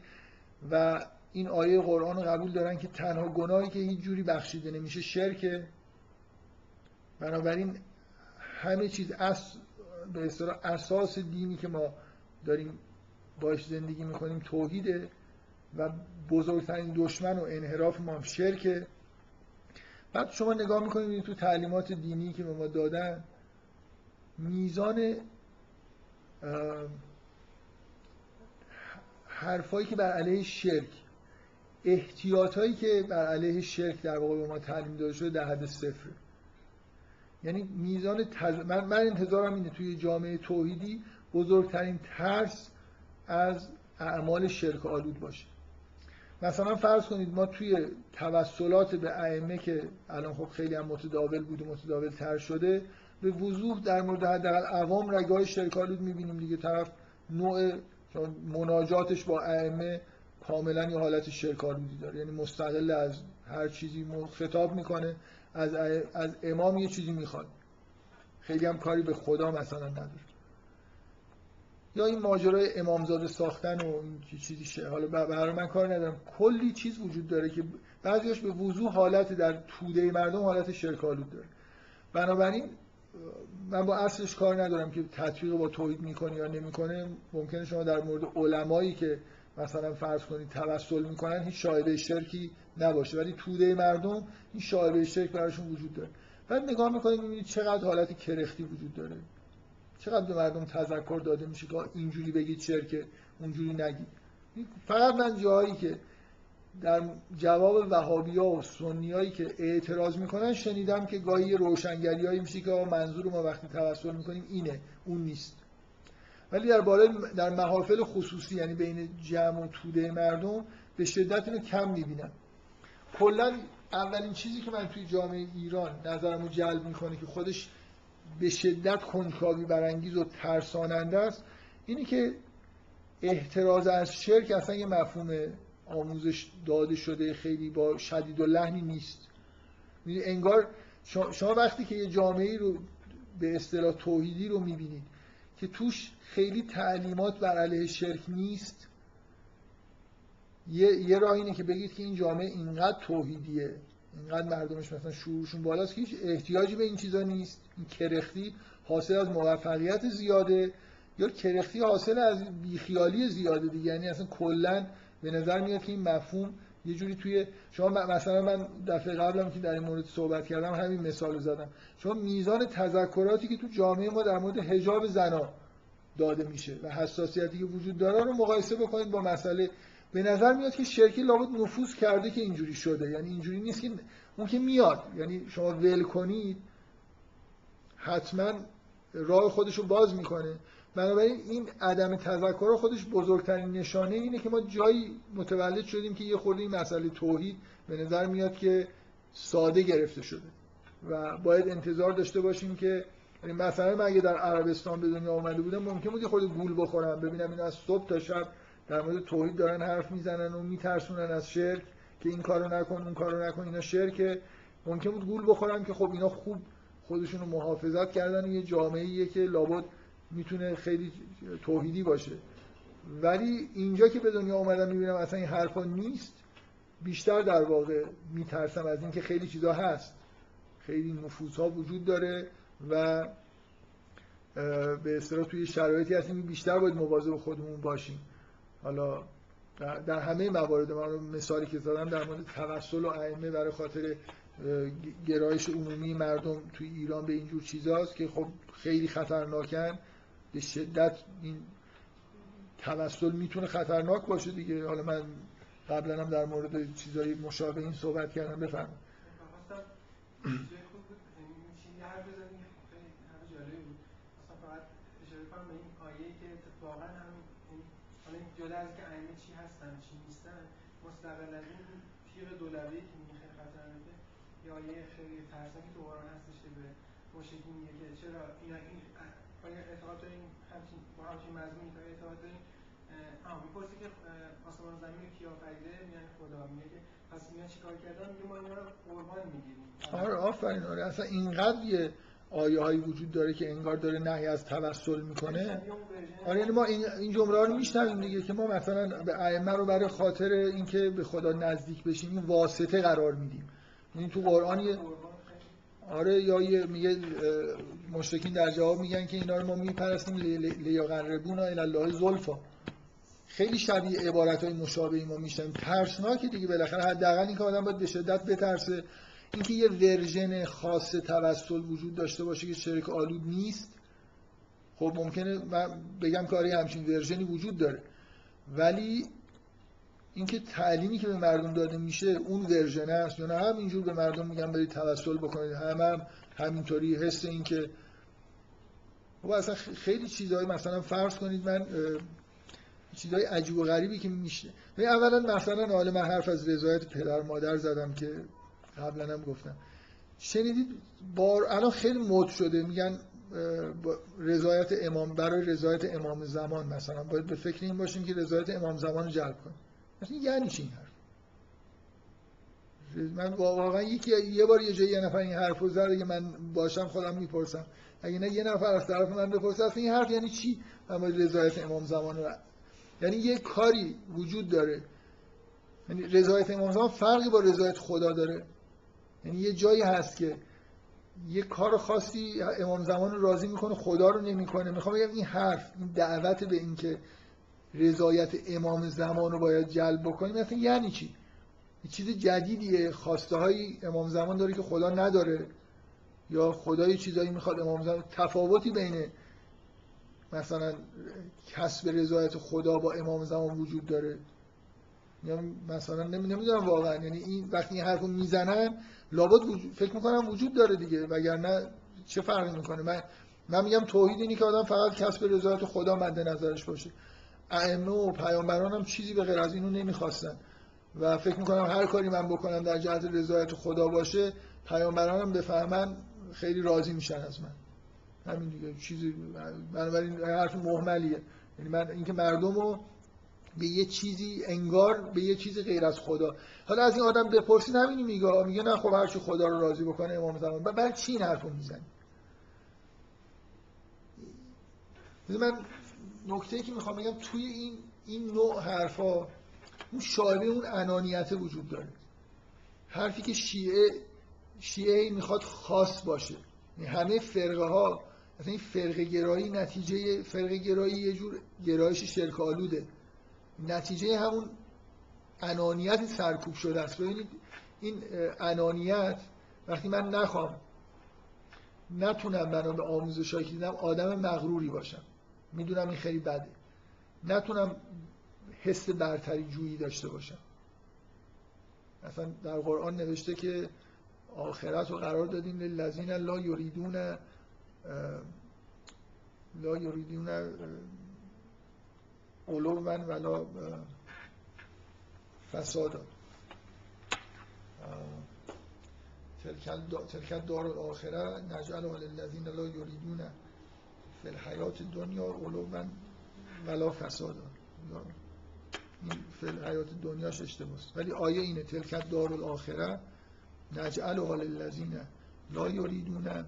و این آیه قرآن رو قبول دارن که تنها گناهی که هیچ جوری بخشیده نمیشه شرکه. بنابراین همه چیز اس به اساس دینی که ما داریم باش زندگی می‌کنیم توحیده و بزرگترین دشمن و انحراف ما شرکه. بعد شما نگاه می‌کنید تو تعلیمات دینی که به ما دادن میزان حرفایی که بر علیه شرک احتیاط هایی که بر علیه شرک در واقع به ما تعلیم داده شده در حد صفر. یعنی میزان تز... من, من انتظارم اینه توی جامعه توحیدی بزرگترین ترس از اعمال شرک آلود باشه. مثلا فرض کنید ما توی توسلات به ائمه که الان خب خیلی هم متداول بود و متداول تر شده به وضوح در مورد حداقل عوام رگاه شرک آلود می‌بینیم دیگه. طرف نوع مناجاتش با ائمه کاملا یه حالت شرک آلودی داره. یعنی مستقل از هر چیزی خطاب می‌کنه از, از امام یه چیزی می‌خواد. خیلی هم کاری به خدا مثلا نداره. یا این ماجرای امامزاده ساختن و این چیزی شه حالا برای من کار ندارم. کلی چیز وجود داره که بعضیش به وضوح حالت در توده مردم حالت شرکالود داره. بنابراین من با اصلش کار ندارم که تطبیق با توحید می‌کنه یا نمی‌کنه. ممکنه شما در مورد علمایی که مثلا فرض کنید توسل می‌کنن هیچ شایبه شرکی نباشه. ولی توده مردم این شایبه شرک براشون وجود داره. بعد نگاه می‌کنید می‌بینید چقدر حالت کرختی وجود داره. چقدر به مردم تذکر داده میشه که اینجوری بگید شرک اونجوری نگید. فقط من جایی که در جواب وهابی ها و سنی هایی که اعتراض می‌کنن شنیدم که گاهی روشنگری هایی میشه که منظور ما وقتی توسل می‌کنیم اینه اون نیست. ولی در باره در محافل خصوصی یعنی بین جمع و توده مردم به شدت اینو کم می‌بینم. کلا اولین چیزی که من توی جامعه ایران نظرمو جلب می‌کنه که خودش به شدت کنجکاوی برانگیز و ترساننده است اینی که احتراز از شرک اصلا یه مفهوم آموزش داده شده خیلی با شدید و لحنی نیست. انگار شما وقتی که یه جامعه رو به اصطلاح توحیدی رو می‌بینید که توش خیلی تعلیمات بر علیه شرک نیست یه, یه راه اینه که بگید که این جامعه اینقدر توحیدیه اینقدر مردمش مثلا شعورشون بالاست که هیچ احتیاجی به این چیزا نیست. این کرختی حاصل از موفقیت زیاده یا کرختی حاصل از بیخیالی زیاده دیگه. یعنی اصلا کلا به نظر میاد که این مفهوم یه جوری توی شما مثلا من دفعه قبلم که در این مورد صحبت کردم همین مثال زدم. شما میزان تذکراتی که تو جامعه ما در مورد حجاب زنا داده میشه و حساسیتی که وجود داره رو مقایسه بکنید با مسئله. به نظر میاد که شرکی لابد نفوذ کرده که اینجوری شده. یعنی اینجوری نیست که اون که میاد. یعنی شما ول کنید حتما راه خودش رو باز می‌کنه. بنابراین این عدم تذکر خودش بزرگترین نشانه اینه که ما جایی متولد شدیم که یه خورده این مسئله توحید به نظر میاد که ساده گرفته شده. و باید انتظار داشته باشیم که یعنی مثلا من اگه در عربستان به دنیا آمده بودم ممکن بود خود گول بخورم ببینم این از صبح تا شب در مورد توحید دارن حرف می‌زنن و میترسونن از شرک که این کارو نکن اون کارو نکن اینا شرک. ممکن بود گول بخورم که خب اینا خوب خودشون رو محافظت کردن یه جامعه که لابد می‌تونه خیلی توحیدی باشه. ولی اینجا که به دنیا اومدم می‌بینم اصلا این حرفا نیست بیشتر در واقع میترسم از اینکه خیلی چیزا هست. خیلی نفوذها وجود داره و به اصطلاح توی شرایطی هستیم بیشتر باید مواظب خودمون باشیم. حالا در همه موارد من مثالی که زدم در مورد توسل و ائمه برای خاطر گرایش عمومی مردم توی ایران به اینجور چیزاست که خب خیلی خطرناکن. به شدت این توسل می‌تونه خطرناک باشه دیگه. حالا من قبلا هم در مورد چیزای مشابه این صحبت کردم. بود. یعنی یعنی جدا از که ائمه چی هستن چی نیستن مستقل از این دولبه که میگه خیلی خطرناکه یه آیه خیلی ترسناکی تو قرآن هستش که به مشرکی میگه که چرا این آیا اعتقاد دارین همچین با همچین مضمونی که اعتقاد دارین آه می‌پرسی که آسمان زمین رو کی آفریده؟ میگن خدا میگه که پس اینا چیکار کردن؟ میگه ما اینا رو قربان می‌گیریم. آره آفرین آره. اصلا اینقدر یه آیه هایی وجود داره که انگار داره نهی از توسل می‌کنه. آره یعنی ما این این جمله رو میشنویم دیگه که ما مثلا به ائمه رو برای خاطر اینکه به خدا نزدیک بشیم این واسطه قرار میدیم. این تو قرآن یه آره یا یه میگه مشرکین در جواب میگن که اینا رو ما میپرستیم لیاقربونا الی الله زلفا. خیلی شبیه عبارت های مشابهی ما میشنیم ترسناکه دیگه بالاخره. حداقل این که آدم باید به شدت بترسه. اینکه یه ورژن خاص توسل وجود داشته باشه که شرک آلود نیست خب ممکنه من بگم آره همچین ورژنی وجود داره. ولی اینکه تعلیمی که به مردم داده میشه اون ورژن است یا نه همینجور به مردم میگن برید توسل بکنید. هم, هم همینطوری حس این که خب اصلا خیلی چیزهای مثلا فرض کنید من چیزهای عجیب و غریبی که میشه ببین اولا مثلا حالا من حرف از رضایت پدر مادر زدم که قبلا هم گفتم. شنیدید بار الان خیلی مد شده میگن رضایت امام برای رضایت امام زمان مثلا. باید به فکر این باشیم که رضایت امام زمان رو جلب کنیم. مثلا یعنی چی این حرف؟ من واقعا یکی یه بار یه جایی یه نفر این حرف رو زد اگه من باشم خودم می‌پرسم. اگه نه یه نفر از طرف من بپرسه اصلا این حرف یعنی چی؟ باید رضایت امام زمان رو یعنی یه کاری وجود داره. یعنی رضایت امام زمان فرقی با رضایت خدا داره. یعنی یه جایی هست که یه کار خاصی امام زمان رو راضی می‌کنه خدا رو نمی‌کنه. می‌خوام بگم این حرف این دعوت به اینکه رضایت امام زمان رو باید جلب بکنیم مثلا یعنی چی؟ یه چیز جدیدیه خواسته های امام زمان داره که خدا نداره. یا خدا یه چیزایی می‌خواد امام زمان. تفاوتی بین مثلا کسب رضایت خدا با امام زمان وجود داره. یا مثلا نمی‌دونم واقعا. یعنی این وقتی این حرفو می‌زنن لابد وجود فکر می‌کنم وجود داره دیگه. وگرنه چه فرقی می‌کنه؟ من من میگم توحید اینی که آدم فقط کسب رضایت خدا مد نظرش باشه. ائمه و پیامبران هم چیزی به غیر از اینو نمی‌خواستن. و فکر می‌کنم هر کاری من بکنم در جهت رضایت خدا باشه پیامبران هم بفهمن خیلی راضی میشن از من. همین دیگه چیزی بنابراین حرف محملیه. یعنی من اینکه مردم رو به یه چیزی انگار به یه چیزی غیر از خدا. حالا از این آدم بپرسید همینی میگه میگه نه خب هر چی خدا رو راضی بکنه امام زمان. برای چی این حرفو می‌زنی؟ من نکته که می‌خوام بگم توی این این نوع حرفا اون شایبه اون انانیت وجود داره. حرفی که شیعه شیعه می‌خواد خاص باشه. همه فرقه ها مثلا این فرقه گرایی نتیجه فرقه گرایی یه جور گرایش شرک آلوده. نتیجه همون انانیت سرکوب شده است. ببینید این انانیت وقتی من نخوام نتونم بنا به که دیدم آدم مغروری باشم. می‌دونم این خیلی بده. نتونم حس برتری جویی داشته باشم. مثلا در قرآن نوشته که آخرت رو قرار دادیم للذین لا یریدون لا یریدون علو من ولا فسادا. تلک دار الاخره نجعل للذین لا یریدون فی الحیات دنیا علو من ولا فسادا. فی الحیات دنیاش اشتباهه ولی آیه اینه تلک دار الاخره نجعل للذین لا یریدون.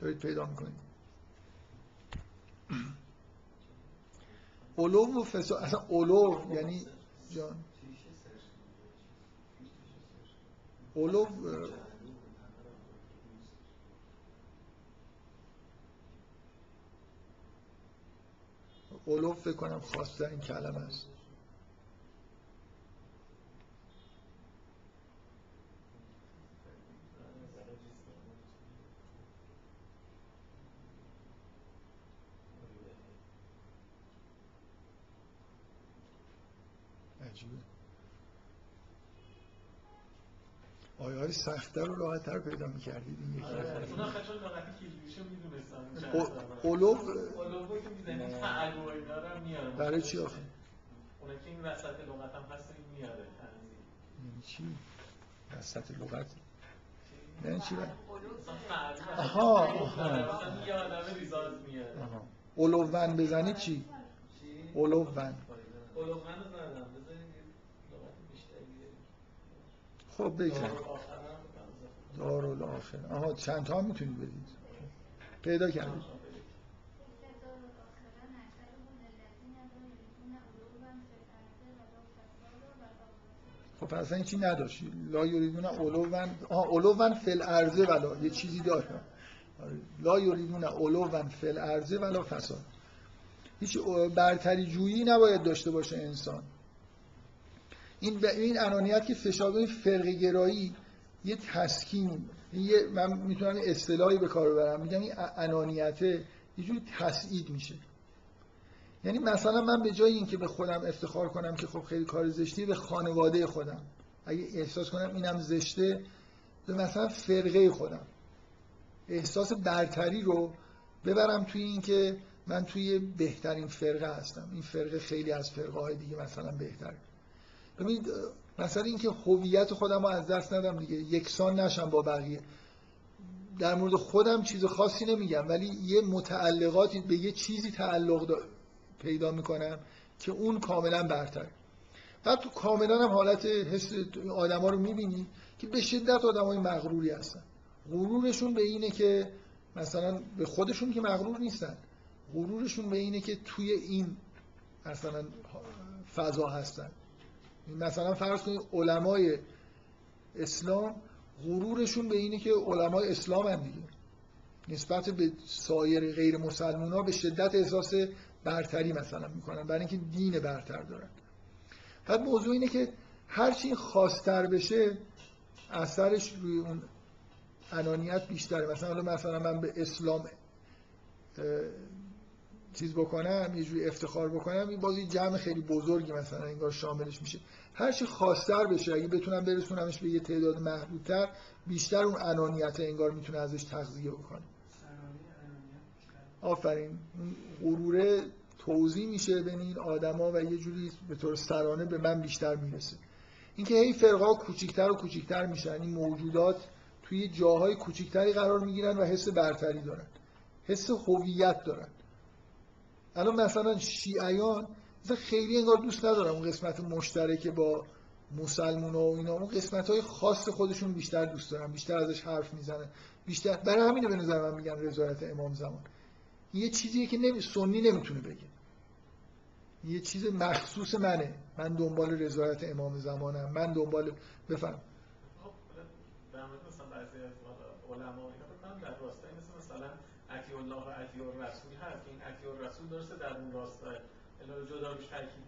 دارید پیدا می‌کنید علو و فساد اصلا علو یعنی جان. علو علو فکر کنم خواستن کلمه است. عجیبه. آیه های سختتر و راحتتر پیدا می‌کردید این یکی آره، اونا خشن لغتی کلیدیشو می‌دونستم او- اولو اولوگو که می‌زنی تعلو و اینا رو هم میاره برای چی آخه؟ اونا که این وسط لغت هم هست این میاره تنظیم. یعنی چی؟ وسط لغت؟ یعنی چی؟ بر- آها، آها. یه آدم ریزاز میاره. اولوون بزنی چی؟ اولوون اولوغن رو زدم بذارید یه لغت بیشتری بیاریم. خب دارالآخر هم بکنم. دارالآخر. آها چند تا هم می‌تونید بدید؟ پیدا کردید خب پس این چی نداشت لا یریدون علوون آها علوون فل ارزه ولا. یه چیزی داره. آره. لا یریدون علوون فل ارزه ولا فساد. هیچ برتری جویی نباید داشته باشه انسان. این این انانیت که فشار این فرق گرایی یه تسکین یه من می‌تونم اصطلاحی به کار ببرم. میگم این انانیت یه جوری تسعید میشه. یعنی مثلا من به جای اینکه به خودم افتخار کنم که خب خیلی کار زشتی به خانواده خودم. اگه احساس کنم اینم زشته به مثلا فرقه خودم. احساس برتری رو ببرم توی اینکه من توی بهترین فرقه هستم. این فرقه خیلی از فرقه های دیگه مثلا بهتره. ببینید مثلا اینکه هویت خودم رو از دست ندم دیگه یکسان نشم با بقیه. در مورد خودم چیز خاصی نمیگم ولی یه متعلقاتی به یه چیزی تعلق دا- پیدا می‌کنم که اون کاملا برتر بعد تو کاملا هم حالت حس آدما رو می‌بینی که به شدت آدمای مغروری هستن. غرورشون به اینه که مثلا به خودشون که مغرور نیستن غرورشون به اینه که توی این مثلا فضا هستن. مثلا فرض کنید علمای اسلام غرورشون به اینه که علمای اسلام هم دیگه. نسبت به سایر غیر مسلمان ها به شدت احساس برتری مثلا می‌کنن برای اینکه دین برتر دارن. بعد موضوع اینه که هرچی خواستر بشه اثرش روی اون انانیت بیشتره. مثلا حالا مثلا من به اسلام چیز بکنم یه جوری افتخار بکنم این بازی جمع خیلی بزرگی مثلا انگار شاملش میشه. هر چی خواستر بشه اگه بتونم برسونمش به یه تعداد محدودتر بیشتر اون انانیت انگار می‌تونه ازش تغذیه بکنه. آفرین. غروره توضیح میشه بین این آدما و یه جوری به طور سرانه به من بیشتر می‌رسه. اینکه هی فرقا کوچیکتر و کوچیکتر میشن این موجودات توی جاهای کوچیکتری قرار می‌گیرن و حس برتری دارن. حس هویت دارن. الان مثلا شیعیان مثلا خیلی انگار دوست ندارم اون قسمت مشترک با مسلمان و اینا. اون قسمت های خاص خودشون بیشتر دوست دارن بیشتر ازش حرف می‌زنن. بیشتر برای همینه به نظر من میگن رضایت امام زمان. یه چیزیه که نمی... سنی نمی‌تونه بگه. یه چیز مخصوص منه. من دنبال رضایت امام زمانم. من دنبال بفهم. خب در مورد مثلا بعضی از علما اینا در عطی الله و عطی الرسول هست. این عطی الرسول درسته در اون راستا الا جدا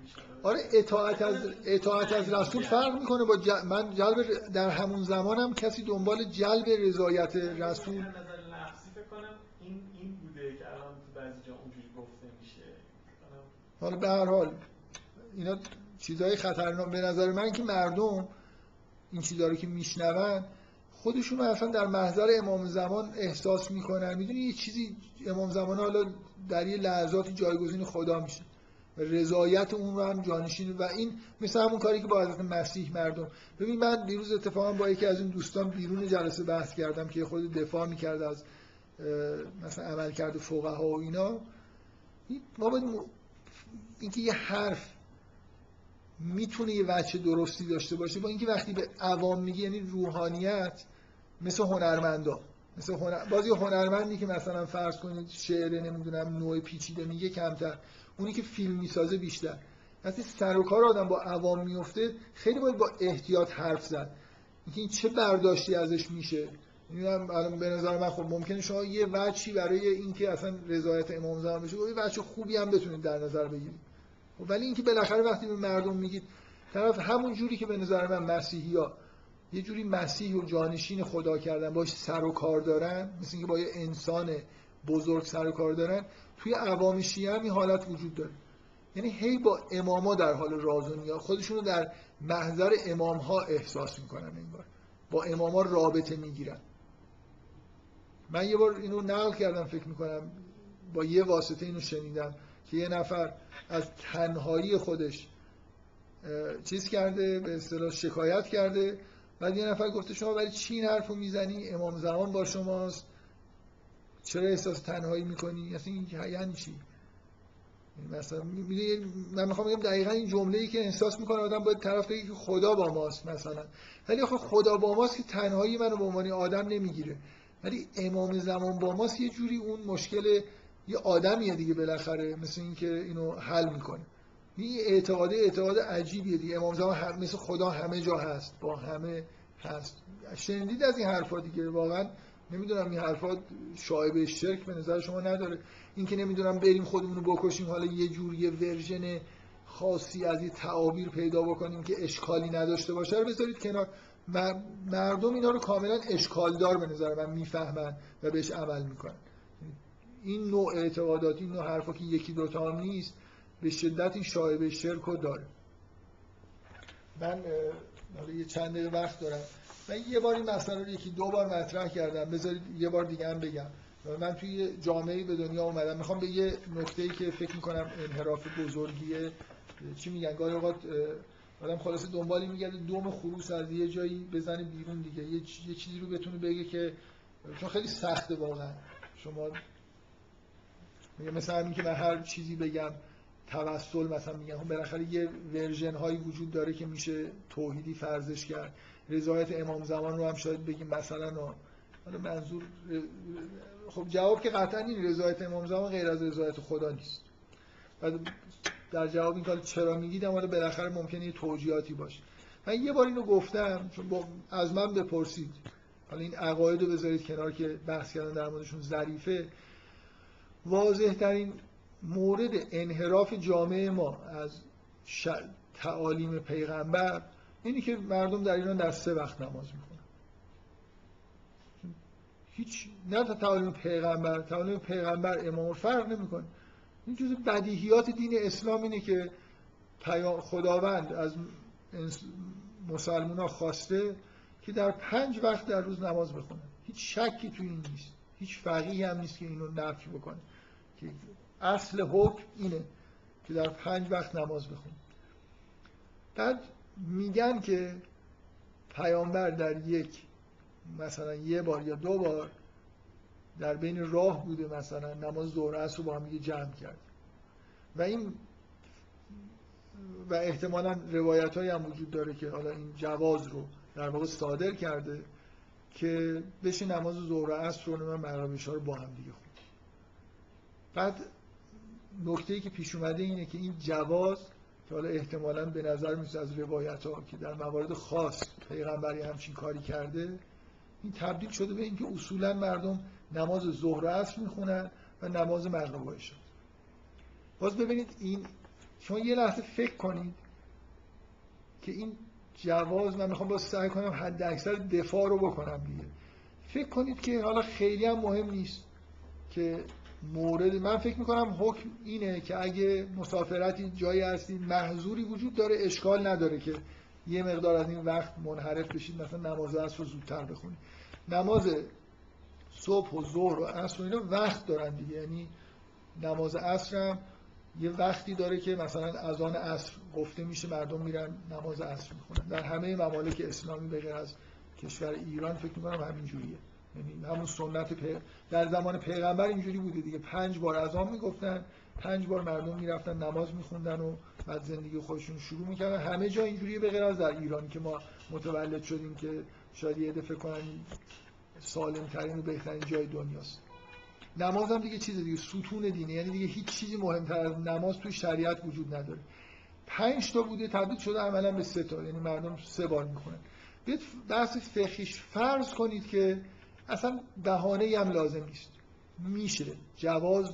میشه. آره اطاعت از اطاعت از رسول فرق می‌کنه با ج... من جلب در همون زمانم کسی دنبال جلب رضایت رسول از نظر لفظی فکر کنم این این بوده که الان تو بعضی جا اونجوری گفته میشه. حالا به هر حال اینا چیزهای خطرناک. به نظر من که مردم این چیزها رو که میشنون خودشون اصلا در محضر امام زمان احساس می‌کنن. می‌دونی یه چیزی امام زمان حالا در یه لحظاتی جایگزین خدا میشه. رضایت اون رو هم جانشین. و این مثل همون کاری که با حضرت مسیح مردم. ببین من دیروز اتفاقا با یکی از این دوستان بیرون جلسه بحث کردم که خود دفاع می‌کرد از مثلا عمل کرده فقها و اینا. این- ما باید اینکه یه حرف می‌تونه یه وجه درستی داشته باشه با اینکه وقتی به عوام میگه یعنی روحانیت مثل هنرمندا مثل هنر... باز یه هنرمندی که مثلا فرض کنید شعر نمی‌دونم نوع پیچیده میگه کمتر اونی که فیلم می‌سازه بیشتر. وقتی سر و کار آدم با عوام میفته خیلی باید با احتیاط حرف زد. اینکه این چه برداشتی ازش میشه؟ می‌دونم الان به نظر من خب ممکنه شما یه وجهی برای اینکه اصلا رضایت امام زمان بشه یه وجه خوبی هم بتونید در نظر بگیرید. ولی اینکه بالاخره وقتی به مردم میگید طرف همون جوری که به نظر من مسیحی ها یه جوری مسیح و جانشین خدا کردن باش سر و کار دارن مثل اینکه با یه انسان بزرگ سر و کار دارن توی عوام شیعه هم این حالت وجود داره. یعنی هی با اماما در حال راز و نیاز. خودشون رو در محضر امام ها احساس می‌کنن انگار. با اماما رابطه می‌گیرن. من یه بار اینو نقل کردم فکر می‌کنم با یه واسطه اینو شنیدم. که یه نفر از تنهایی خودش چیز کرده به اصطلاح شکایت کرده بعد یه نفر گفته شما برای چی این حرفو می‌زنی؟ امام زمان با شماست. چرا احساس تنهایی می‌کنی؟ اصلا این یعنی چی؟ مثلا من می‌خوام بگم دقیقا این جمله ای که احساس می‌کنه آدم باید طرف بگه که خدا با ماست مثلا. ولی آخه خدا با ماست که تنهایی منو به عنوان آدم نمی‌گیره. ولی امام زمان با ماست یه جوری اون مشکل یه آدمیه دیگه بالاخره مثل اینکه اینو حل می‌کنه. این اعتقاد اعتقاد عجیبیه دیگه. امام زمان هم مثل خدا همه جا هست با همه هست. شنیدید از این حرفا دیگه؟ واقعا نمی‌دونم این حرفا شایبه شرک به نظر شما نداره. اینکه نمی‌دونم بریم خودمون رو بکشیم حالا یه جور یه ورژن خاصی از این تعابیر پیدا بکنیم که اشکالی نداشته باشه رو بذارید کنار. مردم اینا رو کاملا اشکالدار به نظر من می‌فهمن و بهش عمل می‌کنن. این نوع اعتقادات این نوع حرفا که یکی دوتا هم نیست به شدت این شایبه شرک رو داره. من یه چند دقیقه وقت دارم. من یه بار این مسئله رو یکی دو بار مطرح کردم. بذارید یه بار دیگه هم بگم. من توی جامعه به دنیا اومدم. می‌خوام به یه نکته که فکر می‌کنم انحراف بزرگیه. چی میگن؟ گاهی اوقات آدم خلاصه دنبالی میگرده دوم خروس از یه جایی بزنه بیرون دیگه. یه چیزی رو بتونه بگه که چون خیلی سخته واقعا. شما میگه مثلا همین که من هر چیزی بگم توسل مثلا میگم. خب بالاخره یه ورژن هایی وجود داره که میشه توحیدی فرضش کرد. رضایت امام زمان رو هم شاید بگیم مثلا حالا منظور خب جواب که قطعا این رضایت امام زمان غیر از رضایت خدا نیست. و در جواب این کار چرا میگیدم؟ حالا بالاخره ممکنه یه توجیهاتی باشه. من یه بار اینو گفتم چون از من بپرسید. حالا این عقاید رو بذارید کنار که بحث کردن در موردشون ظریفه. واضح ترین مورد انحراف جامعه ما از تعالیم پیغمبر اینی که مردم در ایران در سه وقت نماز می‌خونن. هیچ نه تا تعالیم پیغمبر تعالیم پیغمبر امام فرق نمی‌کنه. این جز بدیهیات دین اسلام اینه که خداوند از مسلمان ها خواسته که در پنج وقت در روز نماز بخونن هیچ شکی تو این نیست. هیچ فقیه هم نیست که اینو نفی بکنه. که اصل حکم اینه که در پنج وقت نماز بخون. بعد میگن که پیامبر در یک مثلا یه بار یا دو بار در بین راه بوده مثلا نماز ظهر عصر رو با هم جمع کرد. و این و احتمالا روایت های هم وجود داره که حالا این جواز رو در واقع صادر کرده که بشه نماز ظهر عصر رو من رو با هم دیگه بعد نکته ای که پیش اومده اینه که این جواز که حالا احتمالا به نظر میسه از روایت ها که در موارد خاص پیغمبری همچین کاری کرده این تبدیل شده به اینکه اصولا مردم نماز ظهر و عصر می‌خونن و نماز مغرب و باز ببینید این شما یه لحظه فکر کنید که این جواز من می‌خوام با سعی کنم حد اکثر دفاع رو بکنم دیگه. فکر کنید که حالا خیلی هم مهم نیست که مورد من فکر می‌کنم حکم اینه که اگه مسافرتی جایی هستید محضوری وجود داره اشکال نداره که یه مقدار از این وقت منحرف بشید مثلا نماز عصر رو زودتر بخونید نماز صبح و ظهر و عصر و اینا وقت دارن دیگه. یعنی نماز عصر هم یه وقتی داره که مثلا اذان عصر گفته میشه مردم میرن نماز عصر می‌خونن. در همه ممالک اسلامی به از کشور ایران فکر می‌کنم همین جوریه یعنی همون سنت در زمان پیغمبر اینجوری بوده دیگه. پنج بار اذان می‌گفتن پنج بار مردم می‌رفتن نماز میخوندن و بعد زندگی خودشون شروع می‌کردن. همه جا اینجوریه به غیر از در ایران که ما متولد شدیم که شاید یه دفعه کنن سالم ترین و بهترین جای دنیاست. نماز هم دیگه چیز دیگه ستون دینه. یعنی دیگه هیچ چیزی مهمتر از نماز توی شریعت وجود نداره. پنج تا بوده تبدیل شده عملا به سه تا. یعنی مردم سه بار می‌خونن. بیت بحث فقهیش فرض کنید که اصلا بهانه هم لازم نیست. میشه. جواز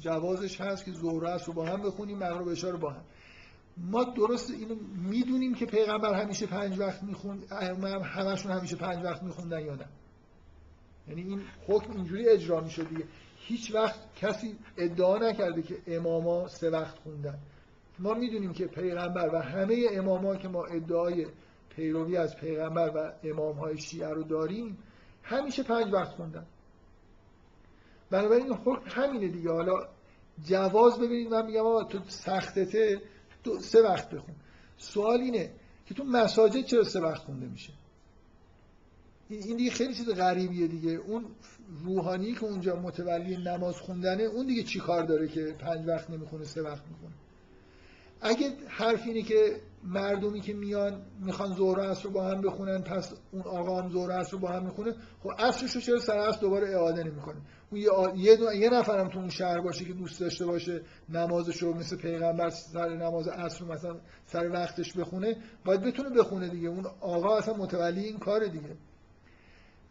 جوازش هست که ظهر رو با هم بخونیم مغرب عشاء رو با هم. ما درست اینو می‌دونیم که پیغمبر همیشه پنج وقت می‌خوند همشون همیشه پنج وقت میخوندن یا نه. یعنی این حکم اینجوری اجرا می‌شد دیگه. هیچ وقت کسی ادعا نکرده که اماما سه وقت خوندن. ما می‌دونیم که پیغمبر و همه اماما که ما ادعای پیروی از پیغمبر و امام های شیعه رو داریم همیشه پنج وقت خوندن بنابراین حکم همینه دیگه. حالا جواز ببینید من میگم آقا تو سختته تو سه وقت بخون. سوال اینه که تو مساجد چرا سه وقت خونده میشه؟ این دیگه خیلی چیز غریبیه دیگه. اون روحانی که اونجا متولی نماز خوندنه اون دیگه چی کار داره که پنج وقت نمی‌خونه سه وقت می‌خونه؟ اگه حرف اینه که مردمی که میان می‌خوان ظهر عصر رو با هم بخونن پس اون آقا هم ظهر رو با هم می‌خونه خب عصرش رو چرا سر عصر دوباره اعاده نمی‌کنه؟ اون یه. یه, دو... یه نفرم تو اون شهر باشه که دوست داشته باشه نمازش رو مثل پیغمبر سر نماز عصر مثلا سر وقتش بخونه باید بتونه بخونه دیگه. اون آقا اصلا متولی این کار دیگه.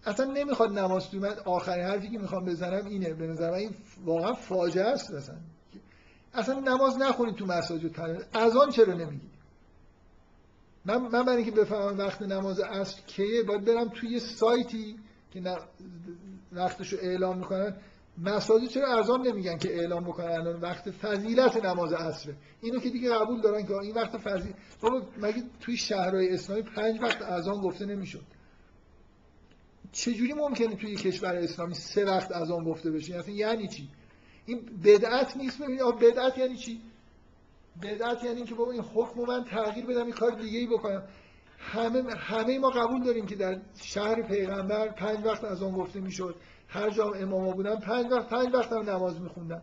اصلا نمی‌خواد نماز توی من آخرین حرفی که می‌خوام بزنم اینه به نظر این واقعا فاجعه است اصلا. اصلا نماز نخونید تو مساجد از آن چرا نمیگی من من برای اینکه بفهمم وقت نماز عصر کیه باید برم توی سایتی که وقتشو اعلام می‌کنن. مساجد چرا ارزان نمیگن که اعلام بکنن الان؟ وقت فضیلت نماز عصره. اینو که دیگه قبول دارن که این وقت فضیلت مگه توی شهرهای اسلامی پنج وقت اذان گفته نمی‌شد؟ چجوری ممکنه توی کشور اسلامی سه وقت اذان گفته بشه؟ اصلا یعنی چی؟ این بدعت نیست؟ ببینید بدعت یعنی چی؟ بدعت یعنی که بابا این حکم من تغییر بدم این کار دیگه ای بکنم. همه همه ما قبول داریم که در شهر پیغمبر پنج وقت از آن گفته می‌شد. هر جا اماما بودن پنج وقت پنج وقت هم نماز میخوندن.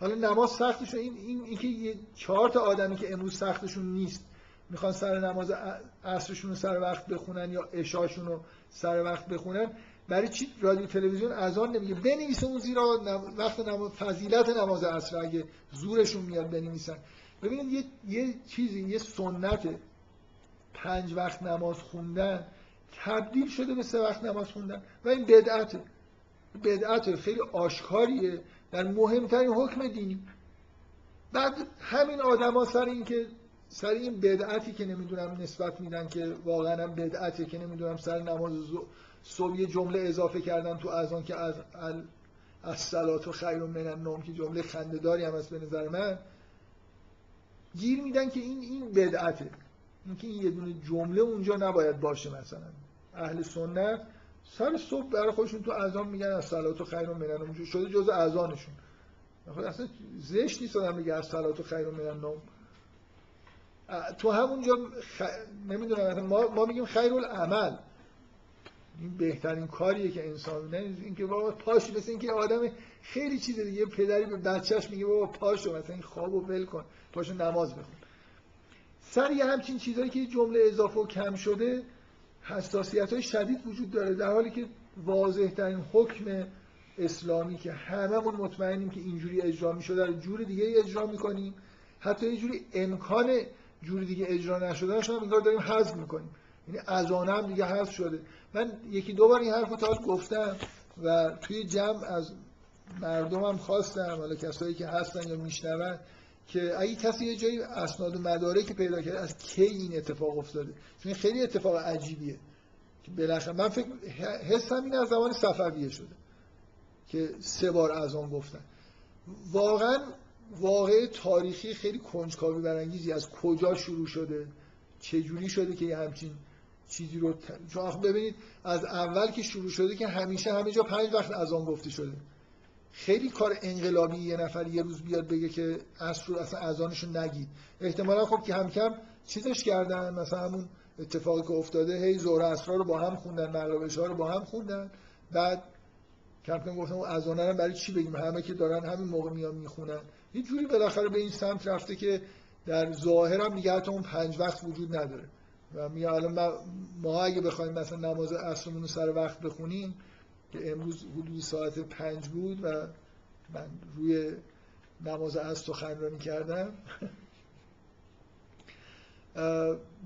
حالا نماز سختشون این این اینکه چهار تا آدمی که امروز سختشون نیست می‌خوان سر نماز عصرشون رو سر وقت بخونن یا عشاشون رو سر وقت بخونن برای چی رادیو تلویزیون اذان نمیگه؟ بنویسه اون زیرا وقت نماز فضیلت نماز عصر اگه زورشون میاد بنویسن. ببینید یه, یه چیزی یه سنت پنج وقت نماز خوندن تبدیل شده به سه وقت نماز خوندن و این بدعته. بدعت خیلی آشکاریه. در مهمترین حکم دینی بعد همین آدما سر این که سر این بدعتی که نمی‌دونم نسبت میدن که واقعا هم بدعته که نمی‌دونم سر نماز صبح یه جمله اضافه کردن تو اذان که از از صلات و خیر من النوم که جمله خنده‌داری هم از به نظر من. گیر میدن که این این بدعته. اینکه این یه دونه جمله اونجا نباید باشه مثلا. اهل سنت سر صبح برای خودشون تو اذان میگن از صلات و خیر و من النوم شده جزء اذانشون. اصلا زشت نیست آدم میگه از صلات و خیر و من النوم تو همونجا خ... نمی‌دونم ما, ما میگیم خیر العمل این بهترین کاریه که انسان نه اینکه بابا پاش مثل اینکه آدم خیلی چیز دیگه پدری به بچهش میگه بابا پاشو مثلا این خوابو ول کن پاشو نماز بخون. سر یه همچین چیزایی که جمله اضافه و کم شده حساسیت های شدید وجود داره در حالی که واضح ترین حکم اسلامی که هممون مطمئنیم که اینجوری اجرا می‌شده در جور دیگه اجرا می‌کنیم. حتی یه جوری امکان جور دیگه اجرا نشدنش هم انگار داریم حذف می‌کنیم. یعنی اذانه هم دیگه حذف شده. من یکی دو بار این حرف رو گفتم و توی جمع از مردمم خواستم حالا کسایی که هستن یا میشنون که اگه کسی یه جایی اسناد و مدارکی پیدا کرده از کی این اتفاق افتاده؟ چون خیلی اتفاق عجیبیه. که بالاخره من فکر حسم این از زمان صفویه شده که سه بار از آن گفتن. واقعا واقع تاریخی خیلی کنجکاوی برانگیزی از کجا شروع شده چه جوری شده که یه همچین چیزی رو چون ببینید از اول که شروع شده که همیشه همه جا پنج وقت از آن گفته شده. خیلی کار انقلابی یه نفر یه روز بیاد بگه که اصر رو اصلا اذانشو نگید. احتمالا خب که هم کم چیزش کردن. مثلا همون اتفاقی که افتاده هی زور اسرا رو با هم خوندن مغربش ها رو با هم خوندن. بعد کم کم گفتم اون اذانه برای چی بگیم؟ همه که دارن همین موقع میان می‌خونن. یه جوری بالاخره به این سمت رفته که در ظاهر هم دیگه اون پنج وقت وجود نداره. و میگه الان ما اگه بخوایم مثلا نماز عصرمون رو سر وقت بخونیم که امروز حدود ساعت پنج بود و من روی نماز عصر سخنرانی کردم.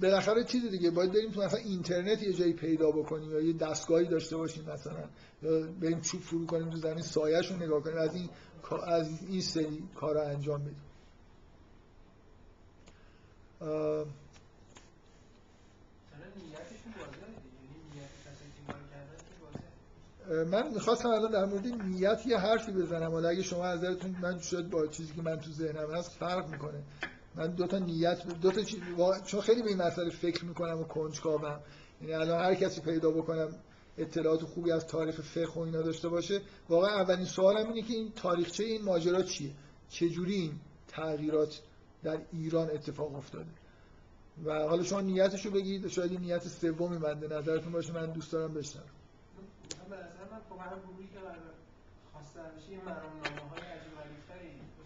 بالاخره چیز دیگه باید بریم تو مثلا اینترنت یه جایی پیدا بکنیم یا یه دستگاهی داشته باشیم مثلا. یا بریم چوب فرو کنیم تو زمین سایه‌شو نگاه کنیم از این از این سری کار انجام بدیم. من می‌خواستم الان در مورد نیت یه حرفی بزنم. حالا اگه شما نظرتون من شاید با چیزی که من تو ذهنم هست فرق می‌کنه. من دو تا نیت دو تا چیز چون خیلی به این مسئله فکر می‌کنم و کنجکاوم. یعنی الان هر کسی پیدا بکنم اطلاعات خوبی از تاریخ فقه و اینا داشته باشه واقعا اولین سوالم اینه که این تاریخچه این ماجرا چیه؟ چجوری این تغییرات در ایران اتفاق افتاده؟ و حالا شما نیتش رو بگید شاید این نیت سومی مد نظرتون باشه من دوست دارم بشنوم.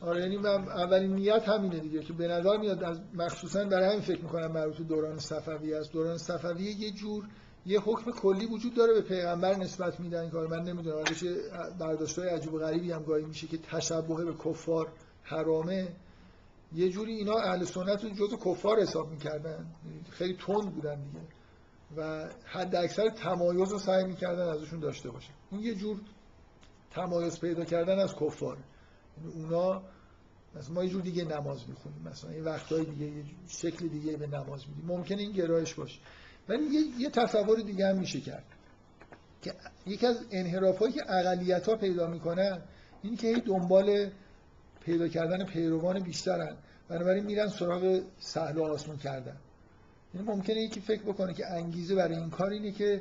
آره یعنی من اولین نیت همینه دیگه که به نظر میاد از مخصوصا برای همین فکر می‌کنم مربوط به دوران صفوی است. دوران صفوی یه جور یه حکم کلی وجود داره به پیغمبر نسبت میدن کار من نمی‌دونم ازش برداشت‌های عجیب و غریبی هم گاهی میشه که تشبه به کفار حرامه. یه جوری اینا اهل سنت رو جزو کفار حساب می‌کردن. خیلی تند بودن دیگه. و حد اکثر تمایز رو سعی می‌کردن ازشون داشته باشن. این یه جور تمایز پیدا کردن از کفار. یعنی اونا مثلا ما یه جور دیگه نماز می‌خونیم. مثلا یه وقتهای دیگه یه شکل دیگه به نماز میدیم. ممکنه این گرایش باشه. ولی یه, یه تصور دیگه هم میشه کرد. که یکی از انحرافایی که اقلیت ها پیدا می‌کنن این که دنبال پیدا کردن پیروان بیشترن. بنابراین میرن سراغ سهل و آسمون کردن. یعنی ممکنه یکی فکر بکنه که انگیزه برای این کار اینه که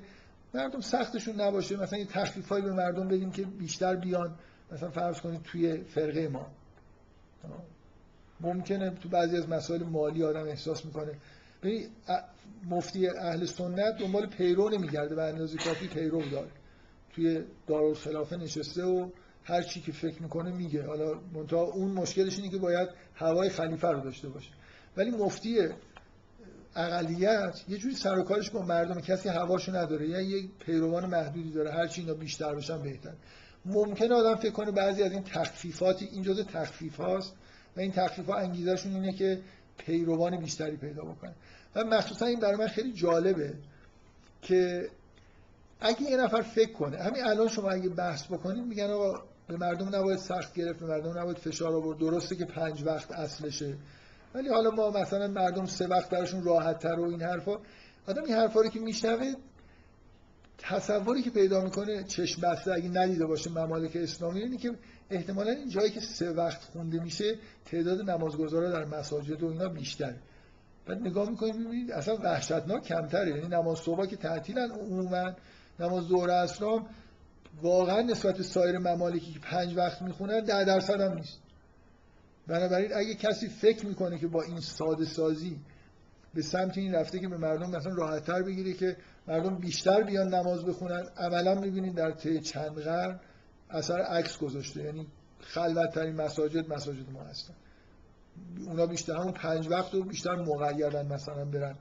مردم سختشون نباشه. مثلا یه تخفیفایی به مردم بدیم که بیشتر بیان. مثلا فرض کنید توی فرقه ما. ممکنه تو بعضی از مسائل مالی آدم احساس می‌کنه. ببین مفتی اهل سنت دنبال پیرو نمیگرده به اندازه کافی پیرو داره. توی دارالخلافه نشسته و هر چی که فکر می‌کنه میگه. حالا منتها اون مشکلش اینه که باید هوای خلیفه رو داشته باشه. ولی مفتی اقلیت یه جوری سر و کارش با مردم کسی هواشو نداره. یا یه پیروان محدودی داره هر چی اینا بیشتر باشن بهتر. ممکنه آدم فکر کنه بعضی از این تخفیفاتی این جزء تخفیف هاست و این تخفیف ها انگیزشون اینه که پیروان بیشتری پیدا بکنن. و مخصوصا این برای من خیلی جالبه که اگه یه نفر فکر کنه همین الان شما اگه بحث بکنید میگن آقا به مردم نباید سخت گرفت به مردم نباید فشار آورد. درسته که پنج وقت اصلشه. ولی حالا ما مثلا مردم سه وقت براشون راحت تر و این حرفا آدم این حرفا رو که میشنوه تصوری که پیدا می‌کنه چشم بسته اگه ندیده باشه ممالک اسلامی اینه که احتمالا این جایی که سه وقت خونده میشه تعداد نمازگزارا در مساجد و اینا بیشتره. بعد نگاه می‌کنید می‌بینید اصلا وحشتناک کمتره. یعنی نماز صبح که تعطیلن عموما نماز ظهر اسلام واقعا نسبت به سایر ممالکی که پنج وقت می‌خونن ده درصد هم نیست. بنابراین اگه کسی فکر می‌کنه که با این ساده سازی به سمت این رفته که به مردم مثلا راحتتر بگیره که مردم بیشتر بیان نماز بخونن عملا می‌بینید در طی چند قرن اثر عکس گذاشته. یعنی خلوتترین مساجد مساجد ما هستن. اونا بیشتر همون پنج وقت رو بیشتر مقیدن مثلا برن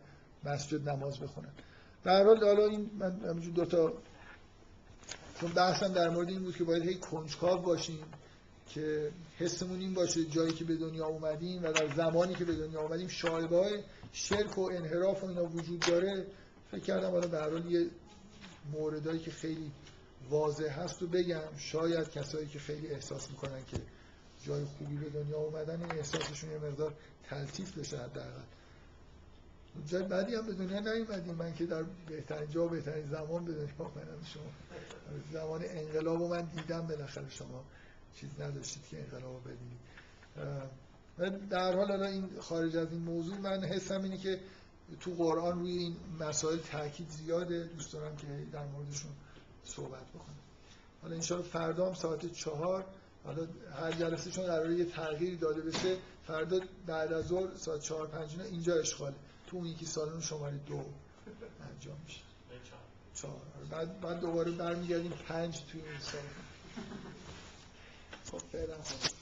مسجد نماز بخونن. هر حال حالا این من همینجور دو تا چون بحثم در مورد این بود که باید هی کنجکاو باشیم. که حسمون این باشه جایی که به دنیا اومدیم و در زمانی که به دنیا اومدیم شایبه های شرک و انحراف و اینا وجود داره. فکر کردم حالا به یه موردایی که خیلی واضح هست و بگم. شاید کسایی که خیلی احساس می‌کنن که جای خوبی به دنیا اومدن این احساسشون یه مقدار تلطیف بشه حداقل. جای بعدی هم به دنیا نیومدیم. من که در بهترین جا بهترین زمان به دنیا اومدم. شما زمان انقلاب من دیدم بالاخره شما چیز نداشتید که انقلاب رو ببینید. در حال حالا این خارج از این موضوع من حسم اینه که تو قرآن روی این مسائل تاکید زیاده. دوست دارم که در موردشون صحبت بکنم. حالا انشاءالله فردا هم ساعت چهار حالا هر جلسه چون قراره یه تغییری داده بشه فردا بعد از ظهر ساعت چهار پنج اینجا اشغاله. تو اون یکی سالن شماره دو انجام میشه. چهار. بعد بعد دوباره برمیگردیم پنج توی این سال. خب فعلا خب.